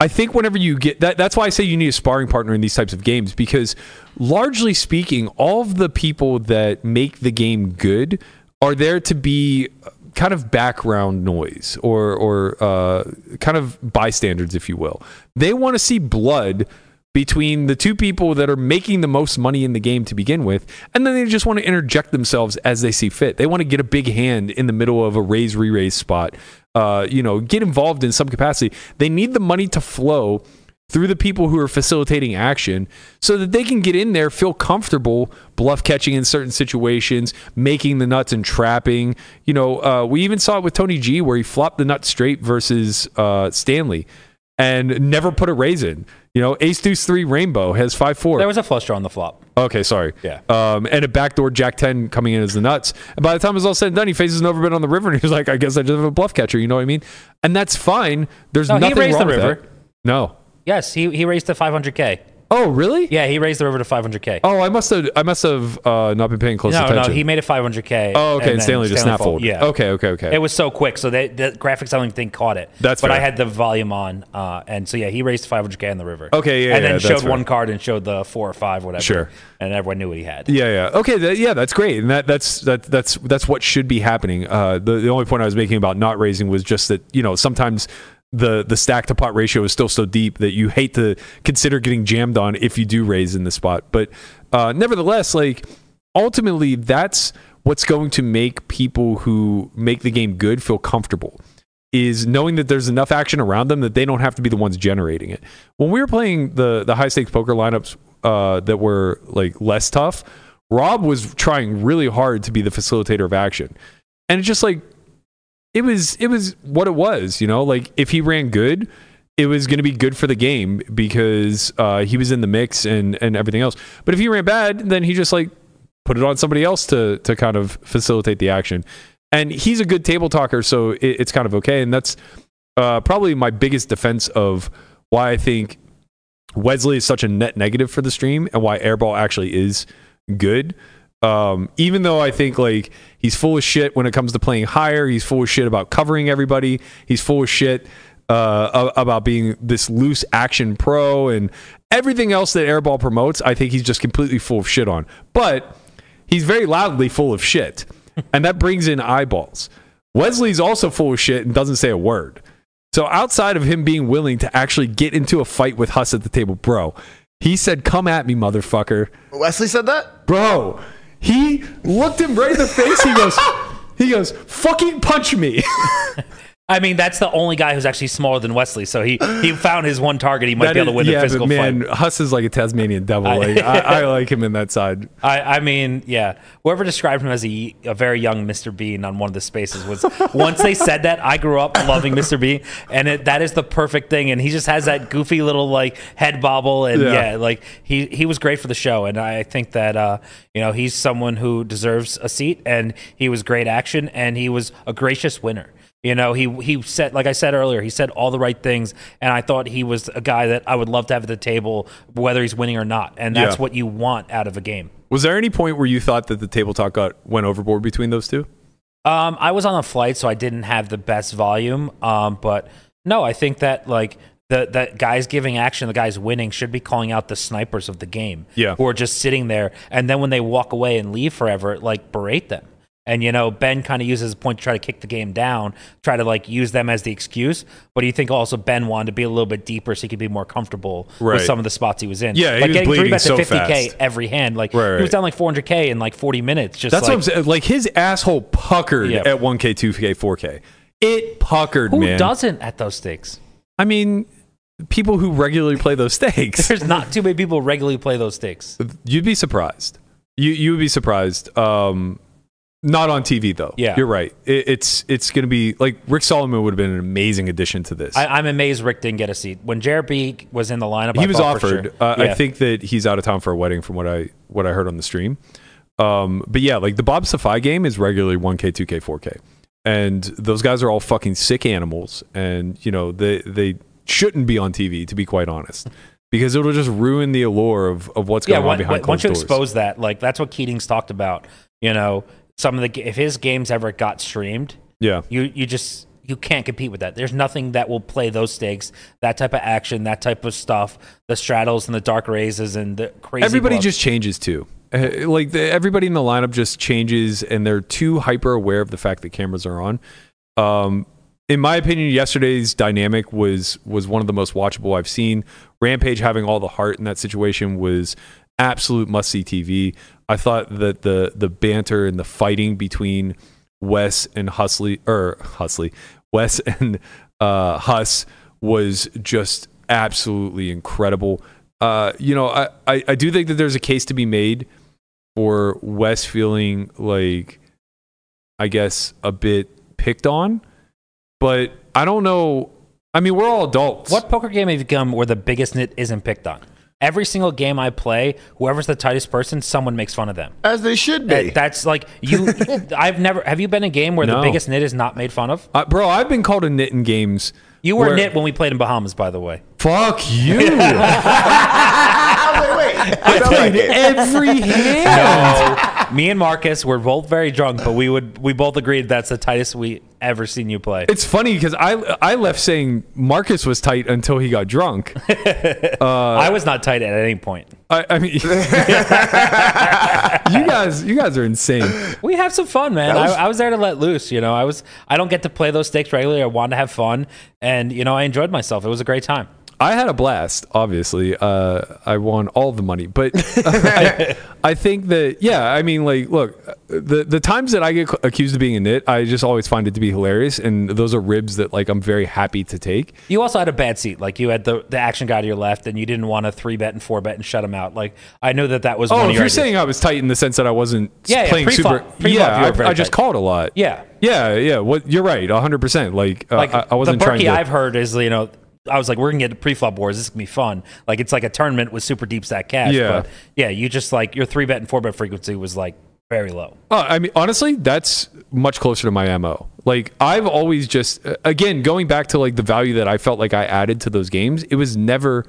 I think whenever you get that that's why I say you need a sparring partner in these types of games because largely speaking, all of the people that make the game good are there to be kind of background noise or or uh, kind of bystanders, if you will. They want to see blood between the two people that are making the most money in the game to begin with, and then they just want to interject themselves as they see fit. They want to get a big hand in the middle of a raise re raise spot. Uh, you know, get involved in some capacity. They need the money to flow through the people who are facilitating action so that they can get in there, feel comfortable bluff catching in certain situations, making the nuts and trapping. You know, uh, we even saw it with Tony G where he flopped the nut straight versus uh, Stanley and never put a raise in. You know, Ace Deuce 3 Rainbow has 5 4. There was a flush draw on the flop. Okay, sorry. Yeah. Um, and a backdoor Jack 10 coming in as the nuts. And by the time it's all said and done, he faces an overbet on the river and he's like, I guess I just have a bluff catcher. You know what I mean? And that's fine. There's No, he nothing raised wrong the with river. that. No. Yes, he he raised to 500k. Oh, really? Yeah, he raised the river to 500k. Oh, I must have I must have uh, not been paying close no, attention. no, no, he made it 500k. Oh, okay, and then Stanley just snap fold. Yeah. Okay, okay, okay. It was so quick, so they, the graphics I don't even think caught it. That's but I had the volume on, uh, and so yeah, he raised 500k in the river. Okay, yeah, and then yeah, showed that's one fair. card and showed the four or five, whatever. Sure. and everyone knew what he had. Yeah, yeah. Okay, that, yeah, that's great, and that that's that that's that's what should be happening. Uh, the the only point I was making about not raising was just that you know sometimes the the stack to pot ratio is still so deep that you hate to consider getting jammed on if you do raise in the spot. But uh, nevertheless, like ultimately, that's what's going to make people who make the game good feel comfortable is knowing that there's enough action around them that they don't have to be the ones generating it. When we were playing the the high stakes poker lineups uh, that were like less tough, Rob was trying really hard to be the facilitator of action, and it's just like it was it was what it was, you know. Like if he ran good, it was going to be good for the game because uh, he was in the mix and and everything else. But if he ran bad, then he just like put it on somebody else to to kind of facilitate the action. And he's a good table talker, so it, it's kind of okay. And that's uh, probably my biggest defense of why I think Wesley is such a net negative for the stream and why Airball actually is good. Um, even though I think like he's full of shit when it comes to playing higher, he's full of shit about covering everybody. He's full of shit uh, about being this loose action pro and everything else that Airball promotes. I think he's just completely full of shit on. But he's very loudly full of shit, and that brings in eyeballs. Wesley's also full of shit and doesn't say a word. So outside of him being willing to actually get into a fight with Huss at the table, bro, he said, "Come at me, motherfucker." Wesley said that? Bro, he looked him right in the face. He goes, he goes, "Fucking punch me." I mean, that's the only guy who's actually smaller than Wesley. So he he found his one target. He might That be able to is- win yeah, the physical but man, fight. Huss is like a Tasmanian devil. Like, I, I like him in that side. I, I mean, yeah. Whoever described him as a, a very young Mr. Bean on one of the spaces was once they said that, I grew up loving Mr. Bean, and it, that is the perfect thing. And he just has that goofy little like head bobble, and Yeah. yeah, like he he was great for the show. And I think that uh, you know he's someone who deserves a seat, and he was great action, and he was a gracious winner. You know, he he said, like I said earlier, he said all the right things, and I thought he was a guy that I would love to have at the table, whether he's winning or not. And that's Yeah. what you want out of a game. Was there any point where you thought that the table talk got went overboard between those two? Um, I was on a flight, so I didn't have the best volume. Um, but no, I think that like the the guys giving action, the guys winning, should be calling out the snipers of the game. Yeah. who are just sitting there, and then when they walk away and leave forever, like berate them. And you know, Ben kind of uses a point to try to kick the game down, try to like use them as the excuse. But do you think also Ben wanted to be a little bit deeper so he could be more comfortable Right. with some of the spots he was in? Yeah, he like was getting three bleeding bets so at 50k fast. every hand. Like Right, he was down like 400k in like 40 minutes. Just That's like, what I'm saying. Like his asshole puckered Yeah. at 1K, 2K, 4K. It puckered, Who man. doesn't at those stakes? I mean, people who regularly play those stakes. There's not too many people regularly play those stakes. You'd be surprised. You you would be surprised. Um, not on TV though. Yeah. you're right. It, it's it's going to be like Rick Solomon would have been an amazing addition to this. I, I'm amazed Rick didn't get a seat when JRB was in the lineup. he I was offered. sure- Uh, I think that he's out of town for a wedding, from what I what I heard on the stream. Um, but yeah, like the Bob Safai game is regularly 1K, 2K, 4K, and those guys are all fucking sick animals, and you know they they shouldn't be on TV to be quite honest, because it'll just ruin the allure of of what's yeah. going on behind once you doors. expose that, like that's what Keating's talked about. You know, some of the if his games ever got streamed, yeah, you you just you can't compete with that. There's nothing that will play those stakes, that type of action, that type of stuff, the straddles and the dark raises and the crazy. everybody bluffs. just changes too. Uh, Like the, everybody in the lineup just changes, and they're too hyper aware of the fact that cameras are on. Um, in my opinion, yesterday's dynamic was was one of the most watchable I've seen. Rampage having all the heart in that situation was absolute must see TV. I thought that the the banter and the fighting between Wes and Husley or Husley, Wes and uh, was just absolutely incredible. Uh, you know, I, I, I do think that there's a case to be made for Wes feeling like, I guess, a bit picked on, but I don't know. I mean, we're all adults. What poker game have you come where the biggest nit isn't picked on? Every single game I play, whoever's the tightest person, someone makes fun of them. As they should be. That's like you. I've never. Have you been in a game where the biggest nit is not made fun of? Uh, bro, I've been called a nit in games. You were where- nit when we played in Bahamas, by the way. Fuck you. wait, wait. I know that game. Every hand. No, me and Marcus were both very drunk, but we would we both agreed that's the tightest we ever seen you play. It's funny because I I left saying Marcus was tight until he got drunk. I was not tight at any point. I, I mean, you guys, you guys are insane. We have some fun, man. was- I, I was there to let loose. You know, I was. I don't get to play those stakes regularly. I wanted to have fun, and you know, I enjoyed myself. It was a great time. I had a blast. Obviously, uh, I won all the money, but I, I think that yeah. I mean, like, look, the the times that I get accused of being a nit, I just always find it to be hilarious, and those are ribs that like I'm very happy to take. You also had a bad seat. Like you had the, the action guy to your left, and you didn't want to three bet and four bet and shut him out. Like I know that that was one Oh, of if your you're ideas. saying I was tight in the sense that I wasn't Yeah, yeah, playing pre-flop- super, pre-flop, yeah, you were very I, I just tight. called a lot. Yeah. yeah, yeah. What you're right, 100. percent Like, uh, like I, I wasn't the trying to. I've heard is you know I was like, we're gonna get pre-flop wars. This is gonna be fun. Like it's like a tournament with super deep stack cash. Yeah. But yeah, you just like your three bet and four bet frequency was like very low. Oh, I mean, honestly, that's much closer to my MO. Like, I've always just, again, going back to like the value that I felt like I added to those games, it was never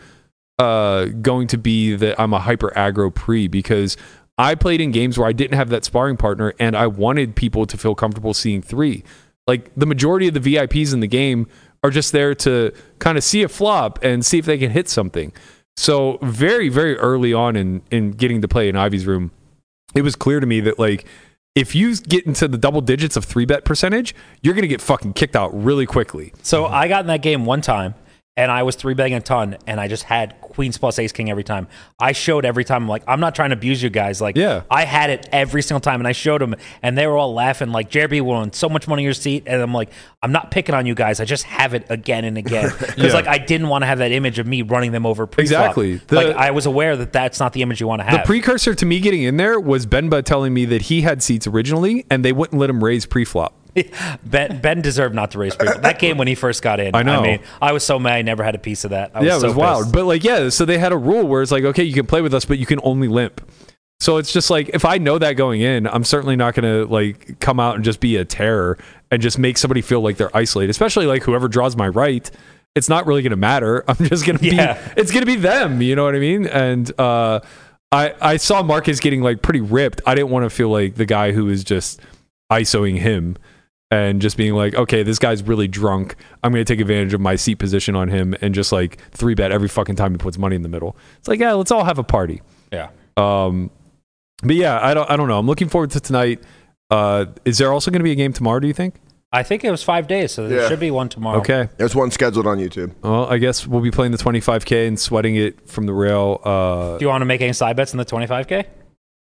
uh, going to be that I'm a hyper aggro pre because I played in games where I didn't have that sparring partner and I wanted people to feel comfortable seeing three. Like, the majority of the VIPs in the game are just there to kind of see a flop and see if they can hit something. So, very, very early on in, in getting to play in Ivey's room, it was clear to me that like if you get into the double digits of three bet percentage, you're gonna get fucking kicked out really quickly. So I got in that game one time and I was three betting a ton and I just had queens plus ace king every time. I showed every time I'm like, I'm not trying to abuse you guys. Like Yeah. I had it every single time and I showed them and they were all laughing like JRB won so much money in your seat and I'm like, I'm not picking on you guys. I just have it again and again. Because Yeah. like I didn't want to have that image of me running them over pre-flop. Exactly. The- like I was aware that that's not the image you want to have. The precursor to me getting in there was Benba telling me that he had seats originally and they wouldn't let him raise pre-flop. Ben Ben deserved not to raise pre-flop. That game when he first got in. I know. I mean, I was so mad I never had a piece of that. I was yeah, it so was wild. pissed. But like, yeah, so they had a rule where it's like, okay, you can play with us, but you can only limp. So it's just like if I know that going in, I'm certainly not gonna like come out and just be a terror and just make somebody feel like they're isolated, especially like whoever draws my right. It's not really gonna matter. I'm just gonna Yeah. be it's gonna be them, you know what I mean? And uh I I saw Marcus getting like pretty ripped. I didn't want to feel like the guy who was just ISOing him and just being like, okay, this guy's really drunk. I'm going to take advantage of my seat position on him and just like three bet every fucking time he puts money in the middle. It's like, yeah, let's all have a party. yeah. Um, but yeah, I don't, I don't know. I'm looking forward to tonight. Uh, is there also going to be a game tomorrow? Do you think? I think it was five days, so there Yeah. should be one tomorrow. Okay. There's one scheduled on YouTube. Well, I guess we'll be playing the 25k and sweating it from the rail. Uh, Do you want to make any side bets in the 25k?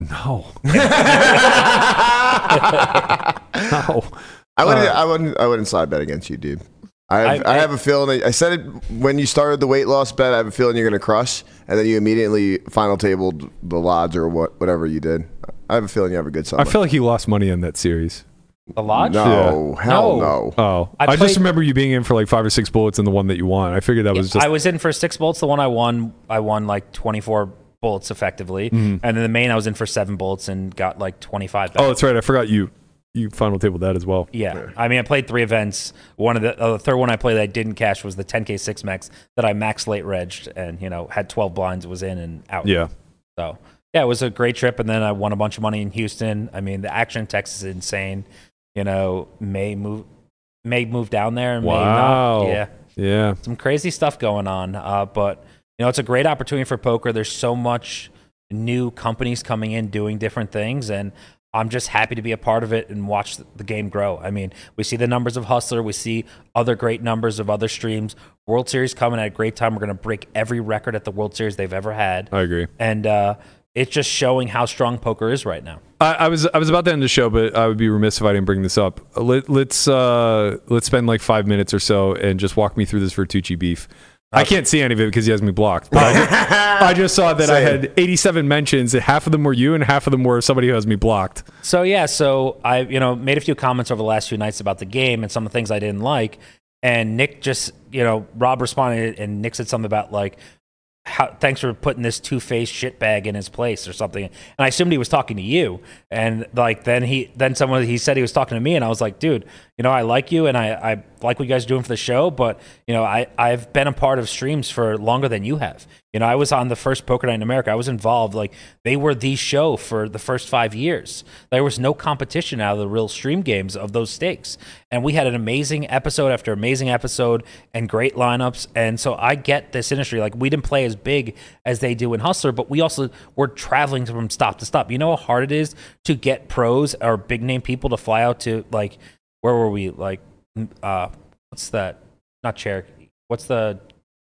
no, no. I wouldn't. Uh, I wouldn't. I wouldn't side bet against you, dude. I have, I, I- have a feeling. I said it when you started the weight loss bet. I have a feeling you're going to crush, and then you immediately final tabled the odds or what, whatever you did. I have a feeling you have a good side. I feel like you lost money on that series. The lodge? no, hell No. no. Oh, I I, just remember you being in for like five or six bullets in the one that you won. I figured that was just I was in for six bullets. The one I won, I won like 24 bullets effectively. Mm-hmm. And then the main, I was in for seven bullets and got like 25. Oh, that's right. I forgot you you final tabled that as well. Yeah. I mean, I played three events. One of the, uh, the third one I played that I didn't cash was the 10K six max that I max late regged and, you know, had 12 blinds, was in and out. Yeah. So, yeah, it was a great trip. And then I won a bunch of money in Houston. I mean, the action in Texas is insane. You know, May move, May move down there and May Wow. not. Yeah. Yeah. Some crazy stuff going on. Uh, but, you know, it's a great opportunity for poker. There's so much new companies coming in doing different things. And I'm just happy to be a part of it and watch the- game grow. I mean, we see the numbers of Hustler, we see other great numbers of other streams. World Series coming at a great time. We're going to break every record at the World Series they've ever had. I agree. And uh, it's just showing how strong poker is right now. I, I was I was about to end the show, but I would be remiss if I didn't bring this up. Let, let's uh, let's spend like five minutes or so and just walk me through this Vertucci beef. I uh, can't see any of it because he has me blocked. But I, just, I just saw that I had 87 mentions. and Half of them were you, and half of them were somebody who has me blocked. So yeah, so I you know made a few comments over the last few nights about the game and some of the things I didn't like, and Nick just you know Rob responded and Nick said something about like. How, thanks for putting this two-faced shitbag in his place or something. And I assumed he was talking to you. And like then he then someone he said he was talking to me and I was like, dude, you know, I like you and I, I like what you guys are doing for the show, but you know, I, I've been a part of streams for longer than you have. You know, I was on the first Poker Night in America. I was involved. Like they were the show for the first five years. There was no competition out of the real stream games of those stakes, and we had an amazing episode after amazing episode and great lineups. And so I get this industry. Like we didn't play as big as they do in Hustler, but we also were traveling from stop to stop. You know how hard it is to get pros or big name people to fly out to like where were we? Like uh, what's that? Not Cherokee. What's the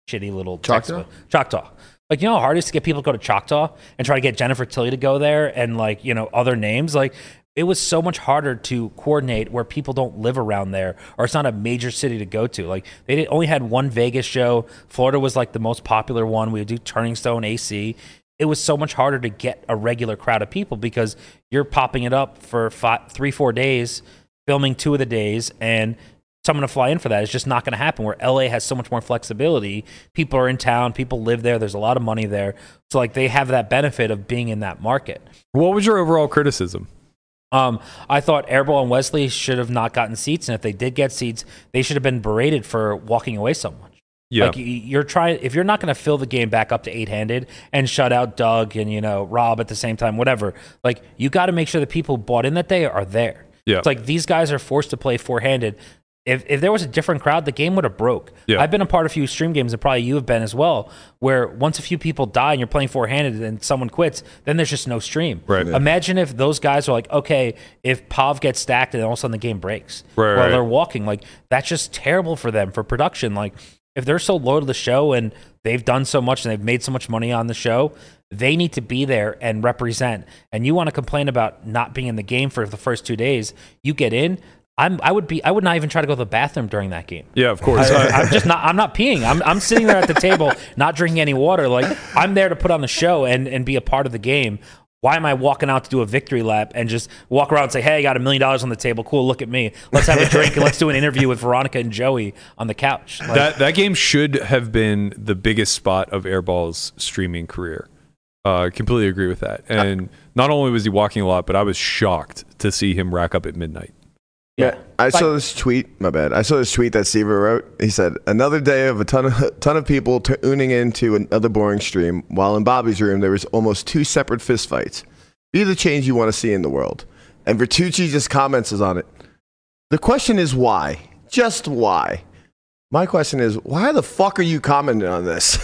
shitty little Choctaw? Texas- Choctaw. Like you know how hard it is to get people to go to Choctaw and try to get Jennifer Tilly to go there and like you know other names. Like it was so much harder to coordinate where people don't live around there or it's not a major city to go to. Like they did, only had one Vegas show. Florida was like the most popular one. We would do Turning Stone AC. It was so much harder to get a regular crowd of people because you're popping it up for five, three, four days, filming two of the days, and someone to fly in for that. It's just not going to happen. Where LA has so much more flexibility. People are in town. People live there. There's a lot of money there. So like they have that benefit of being in that market. What was your overall criticism? Um, I thought Airball and Wesley should have not gotten seats, and if they did get seats, they should have been berated for walking away so much. Yeah. Like you're trying if you're not going to fill the game back up to eight handed and shut out Doug and you know Rob at the same time, whatever. Like you got to make sure the people bought in that day are there. Yeah. It's like these guys are forced to play four handed. If if there was a different crowd, the game would have broke. Yeah. I've been a part of a few stream games, and probably you have been as well, where once a few people die and you're playing four handed and someone quits, then there's just no stream. Right. Yeah. Imagine if those guys are like, okay, if Pav gets stacked and then all of a sudden the game breaks Right, while right. they're walking, like that's just terrible for them for production. Like if they're so loyal to the show and they've done so much and they've made so much money on the show, they need to be there and represent. And you want to complain about not being in the game for the first two days, you get in. I'm, I would be. I would not even try to go to the bathroom during that game. Yeah, of course. I, am just not. I'm not peeing. I'm, I'm sitting there at the table, not drinking any water. Like I'm there to put on the show and, and be a part of the game. Why am I walking out to do a victory lap and just walk around and say, "Hey, I got a million dollars on the table. Cool, look at me. Let's have a drink and let's do an interview with Veronica and Joey on the couch." Like, that that game should have been the biggest spot of Airball's streaming career. Uh, completely agree with that. And not only was he walking a lot, but I was shocked to see him rack up at midnight. Yeah, I saw this tweet. My bad. I saw this tweet that Seaver wrote. He said, "Another day of a ton of ton of people tuning into another boring stream. While in Bobby's room, there was almost two separate fistfights. Be the change you want to see in the world." And Vertucci just comments on it. The question is why? Just why? My question is, why the fuck are you commenting on this?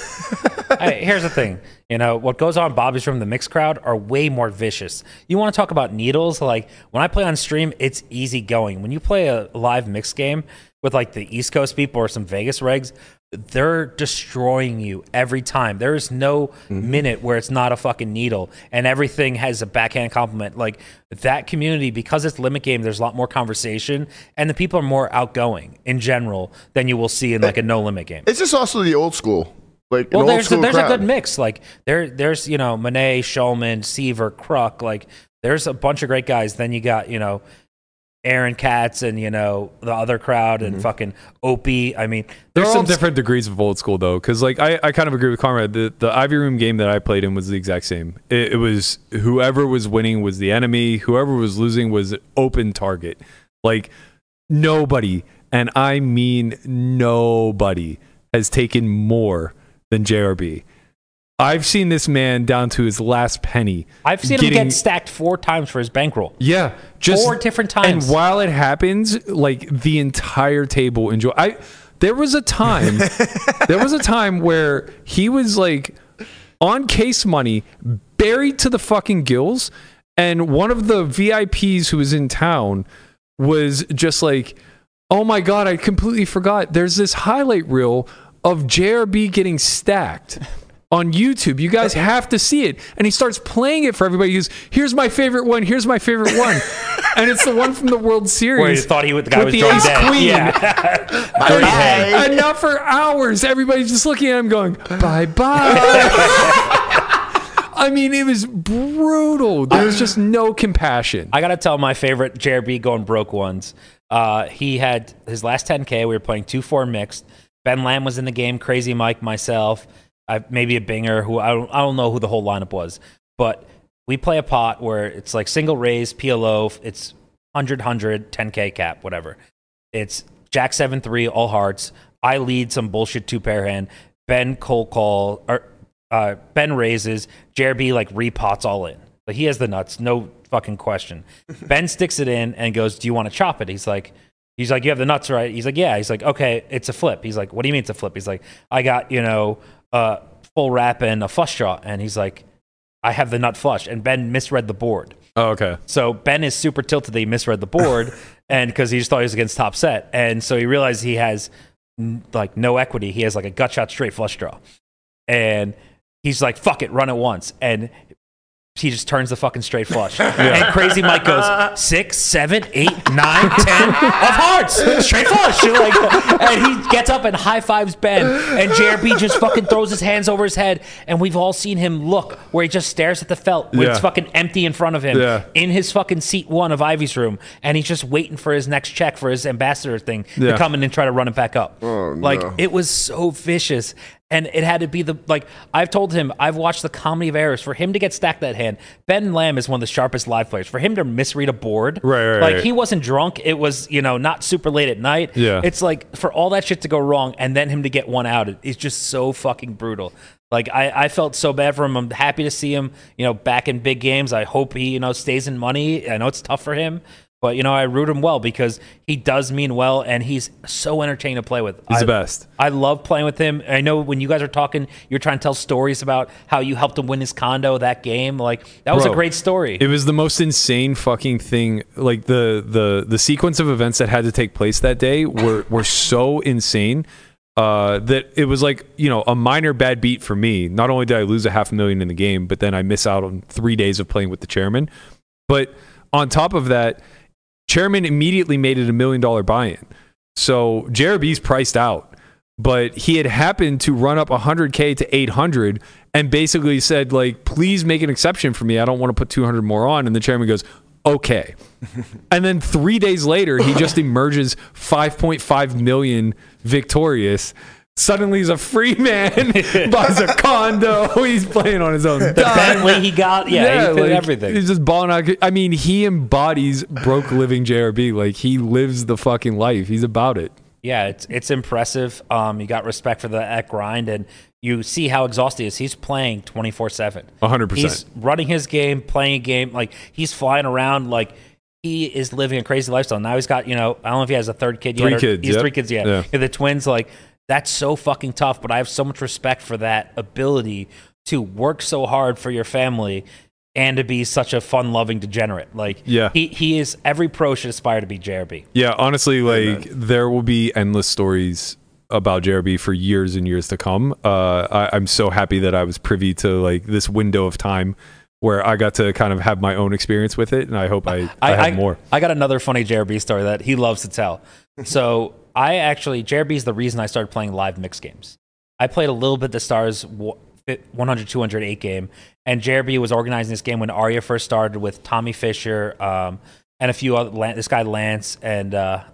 hey, here's the thing. You know, what goes on Bobby's room, the mixed crowd are way more vicious. You want to talk about needles? Like when I play on stream, it's easy going. When you play a live mixed game with like the East Coast people or some Vegas regs, they're destroying you every time. There is no mm-hmm. minute where it's not a fucking needle and everything has a backhand compliment. Like that community, because it's limit game, there's a lot more conversation and the people are more outgoing in general than you will see in like a no limit game. it's just also the old school, like Well, old there's a, school there's a good mix. Like there there's you know Monet, Shulman, Seaver, Kruk. Like there's a bunch of great guys. Then you got you know Aaron Katz and you know the other crowd and mm-hmm. fucking Opie. I mean, they're There's some s- different degrees of old school though, because like I, I kind of agree with Conrad. The the Ivey Room game that I played in was the exact same. It, it was whoever was winning was the enemy. Whoever was losing was open target. Like nobody, and I mean nobody, has taken more than JRB. I've seen this man down to his last penny. I've seen him get stacked four times for his bankroll. yeah, just Four different times. And while it happens, like the entire table enjoy. I there was a time, there was a time where he was like on case money, buried to the fucking gills, and one of the VIPs who was in town was just like, "Oh my god, I completely forgot. There's this highlight reel of JRB getting stacked." On YouTube, you guys have to see it. And he starts playing it for everybody. He goes, "Here's my favorite one. Here's my favorite one," and it's the one from the World Series. Where you thought he would- the guy with was the ace dead. queen. Yeah. And- Bye. and now for hours, everybody's just looking at him, going, "Bye bye." I mean, it was brutal. There was just no compassion. I gotta tell my favorite JRB going broke ones. Uh, he had his last 10k. We were playing two four mixed. Ben Lamb was in the game. Crazy Mike, myself, I, maybe a Binger. Who I don't I don't know who the whole lineup was, but we play a pot where it's like single raise PLO. It's 100 100 10k cap whatever. It's Jack seven three all hearts. I lead some bullshit two pair hand. Ben cold call or uh, Ben raises. JRB like repots all in. But he has the nuts, no fucking question. ben sticks it in and goes, "Do you want to chop it?" He's like, "He's like, you have the nuts, right?" He's like, "Yeah." He's like, "Okay, it's a flip." He's like, "What do you mean it's a flip?" He's like, "I got you know uh, full wrap and a flush draw," and he's like, "I have the nut flush," and Ben misread the board. Oh, okay. So Ben is super tilted that he misread the board, and because he just thought he was against top set, and so he realized he has like no equity. He has like a gut shot straight flush draw, and he's like, "Fuck it, run it once." And he just turns the fucking straight flush. And Crazy Mike goes six, seven, eight, nine, ten of hearts, straight flush. Like, and he gets up and high fives Ben, and JRB just fucking throws his hands over his head, and we've all seen him look where he just stares at the felt when it's fucking empty in front of him Yeah. in his fucking seat one of Ivey's room, and he's just waiting for his next check for his ambassador thing Yeah. to come in and try to run it back up. Oh, like no. it was so vicious. And it had to be the like I've told him I've watched the comedy of errors for him to get stacked that hand. Ben Lamb is one of the sharpest live players. For him to misread a board, Right, right, like right. he wasn't drunk. It was you know not super late at night. Yeah. it's like for all that shit to go wrong and then him to get one out, it's just so fucking brutal. Like I, I felt so bad for him. I'm happy to see him, you know, back in big games. I hope he, you know, stays in money. I know it's tough for him, but you know, I root him well because he does mean well and he's so entertaining to play with. He's I, the best. I love playing with him. I know when you guys are talking, you're trying to tell stories about how you helped him win his condo that game. Like that was a great story. It was the most insane fucking thing. Like the the the sequence of events that had to take place that day were were so insane uh, that it was like you know a minor bad beat for me. Not only did I lose a half a million in the game, but then I miss out on three days of playing with the chairman. But on top of that, chairman immediately made it a million dollar buy-in. So JRB's priced out, but he had happened to run up 100k to 800 and basically said like, please make an exception for me. I don't want to put 200 more on. And the chairman goes, okay. and then three days later, he just emerges 5.5 million victorious. Suddenly he's a free man, buys a condo. He's playing on his own. the dime. Bentley he got, yeah, he did like, everything. He's just balling out. I mean, he embodies broke living JRB. Like he lives the fucking life. He's about it. Yeah, it's it's impressive. Um, you got respect for the at grind, and you see how exhausted he is. He's playing twenty four seven. 100%. He's running his game, playing a game. Like he's flying around. Like he is living a crazy lifestyle. Now he's got you know I don't know if he has a third kid yet. Three or- kids, He has yep. three kids yet. Yeah. Yeah, the twins. Like that's so fucking tough. But I have so much respect for that ability to work so hard for your family. And to be such a fun-loving degenerate, like Yeah. he he is. Every pro should aspire to be JRB. Yeah, honestly, like there will be endless stories about JRB for years and years to come. Uh, I, I'm so happy that I was privy to like this window of time where I got to kind of have my own experience with it, and I hope I, I, have more. I got another funny JRB story that he loves to tell. so I actually JRB is the reason I started playing live mix games. I played a little bit the Stars wa- 100 208 game, and JRB was organizing this game when Aria first started with Tommy Fisher um, and a few other this guy Lance and uh,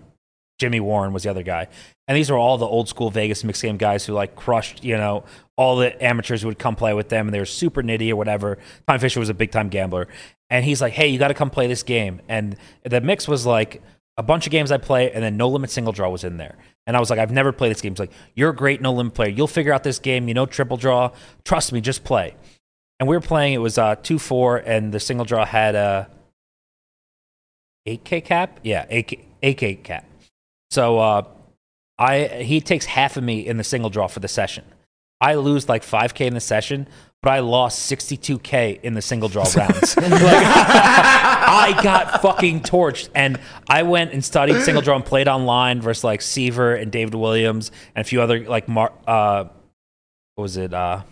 Jimmy Warren was the other guy. And these were all the old school Vegas mixed game guys who like crushed, you know, all the amateurs who would come play with them and they were super nitty or whatever. Tom Fisher was a big time gambler. And he's like, hey, you got to come play this game. And the mix was like a bunch of games I play and then No Limit Single Draw was in there. And I was like, I've never played this game. He's like, you're a great No Limit player. You'll figure out this game. You know, triple draw. Trust me, just play. And we were playing, it was uh, 2 4, and the single draw had a 8K cap? Yeah, 8K, 8K cap. So uh, I he takes half of me in the single draw for the session. I lose like 5K in the session, but I lost 62K in the single draw rounds. Like, I got fucking torched. And I went and studied single draw and played online versus like Seaver and David Williams and a few other like Mar- uh, what was it? Uh,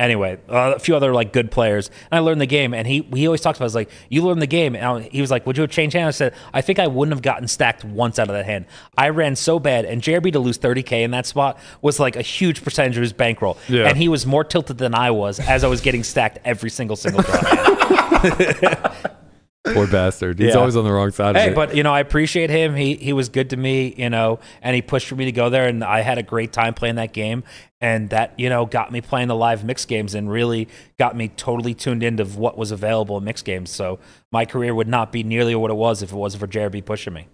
anyway, uh, a few other like good players. And I learned the game, and he he always talks about. it, like, you learned the game, and I, he was like, "Would you have changed hand?" I said, "I think I wouldn't have gotten stacked once out of that hand. I ran so bad, and JRB to lose 30k in that spot was like a huge percentage of his bankroll, Yeah. and he was more tilted than I was as I was getting stacked every single single draw." Poor bastard. He's Yeah. always on the wrong side Hey, of it. but you know, I appreciate him. He he was good to me, you know, and he pushed for me to go there, and I had a great time playing that game, and that you know got me playing the live mix games, and really got me totally tuned into what was available in mix games. So my career would not be nearly what it was if it wasn't for JRB pushing me.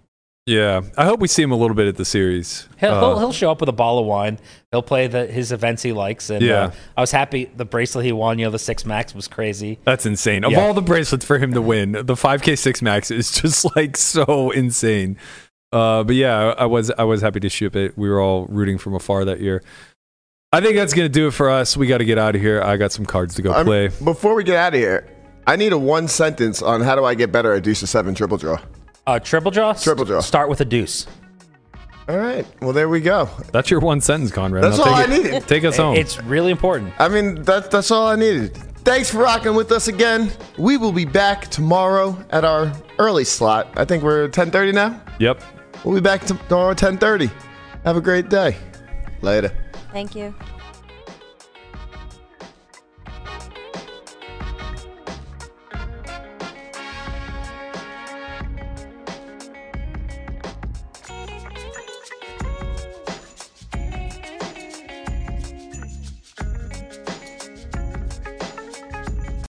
Yeah, I hope we see him a little bit at the series. He'll, Uh, he'll, he'll show up with a bottle of wine. He'll play the, his events he likes, and Yeah. uh, I was happy. The bracelet he won, you know, the six max was crazy. That's insane. Of Yeah. all the bracelets for him to win, the 5K six max is just like so insane. Uh, but yeah, I I was I was happy to ship it. We were all rooting from afar that year. I think that's gonna do it for us. We got to get out of here. I got some cards to go I'm- play. Before we get out of here, I need a one sentence on how do I get better at deuce to seven triple draw. Uh, triple draw. Triple draw. Start with a deuce. All right. Well, there we go. That's your one sentence, Conrad. That's all I take it- needed. Take us home. It's really important. I mean, that, that's all I needed. Thanks for rocking with us again. We will be back tomorrow at our early slot. I think we're 10:30 now. yep. We'll be back tomorrow at 10:30. Have a great day. Later. Thank you.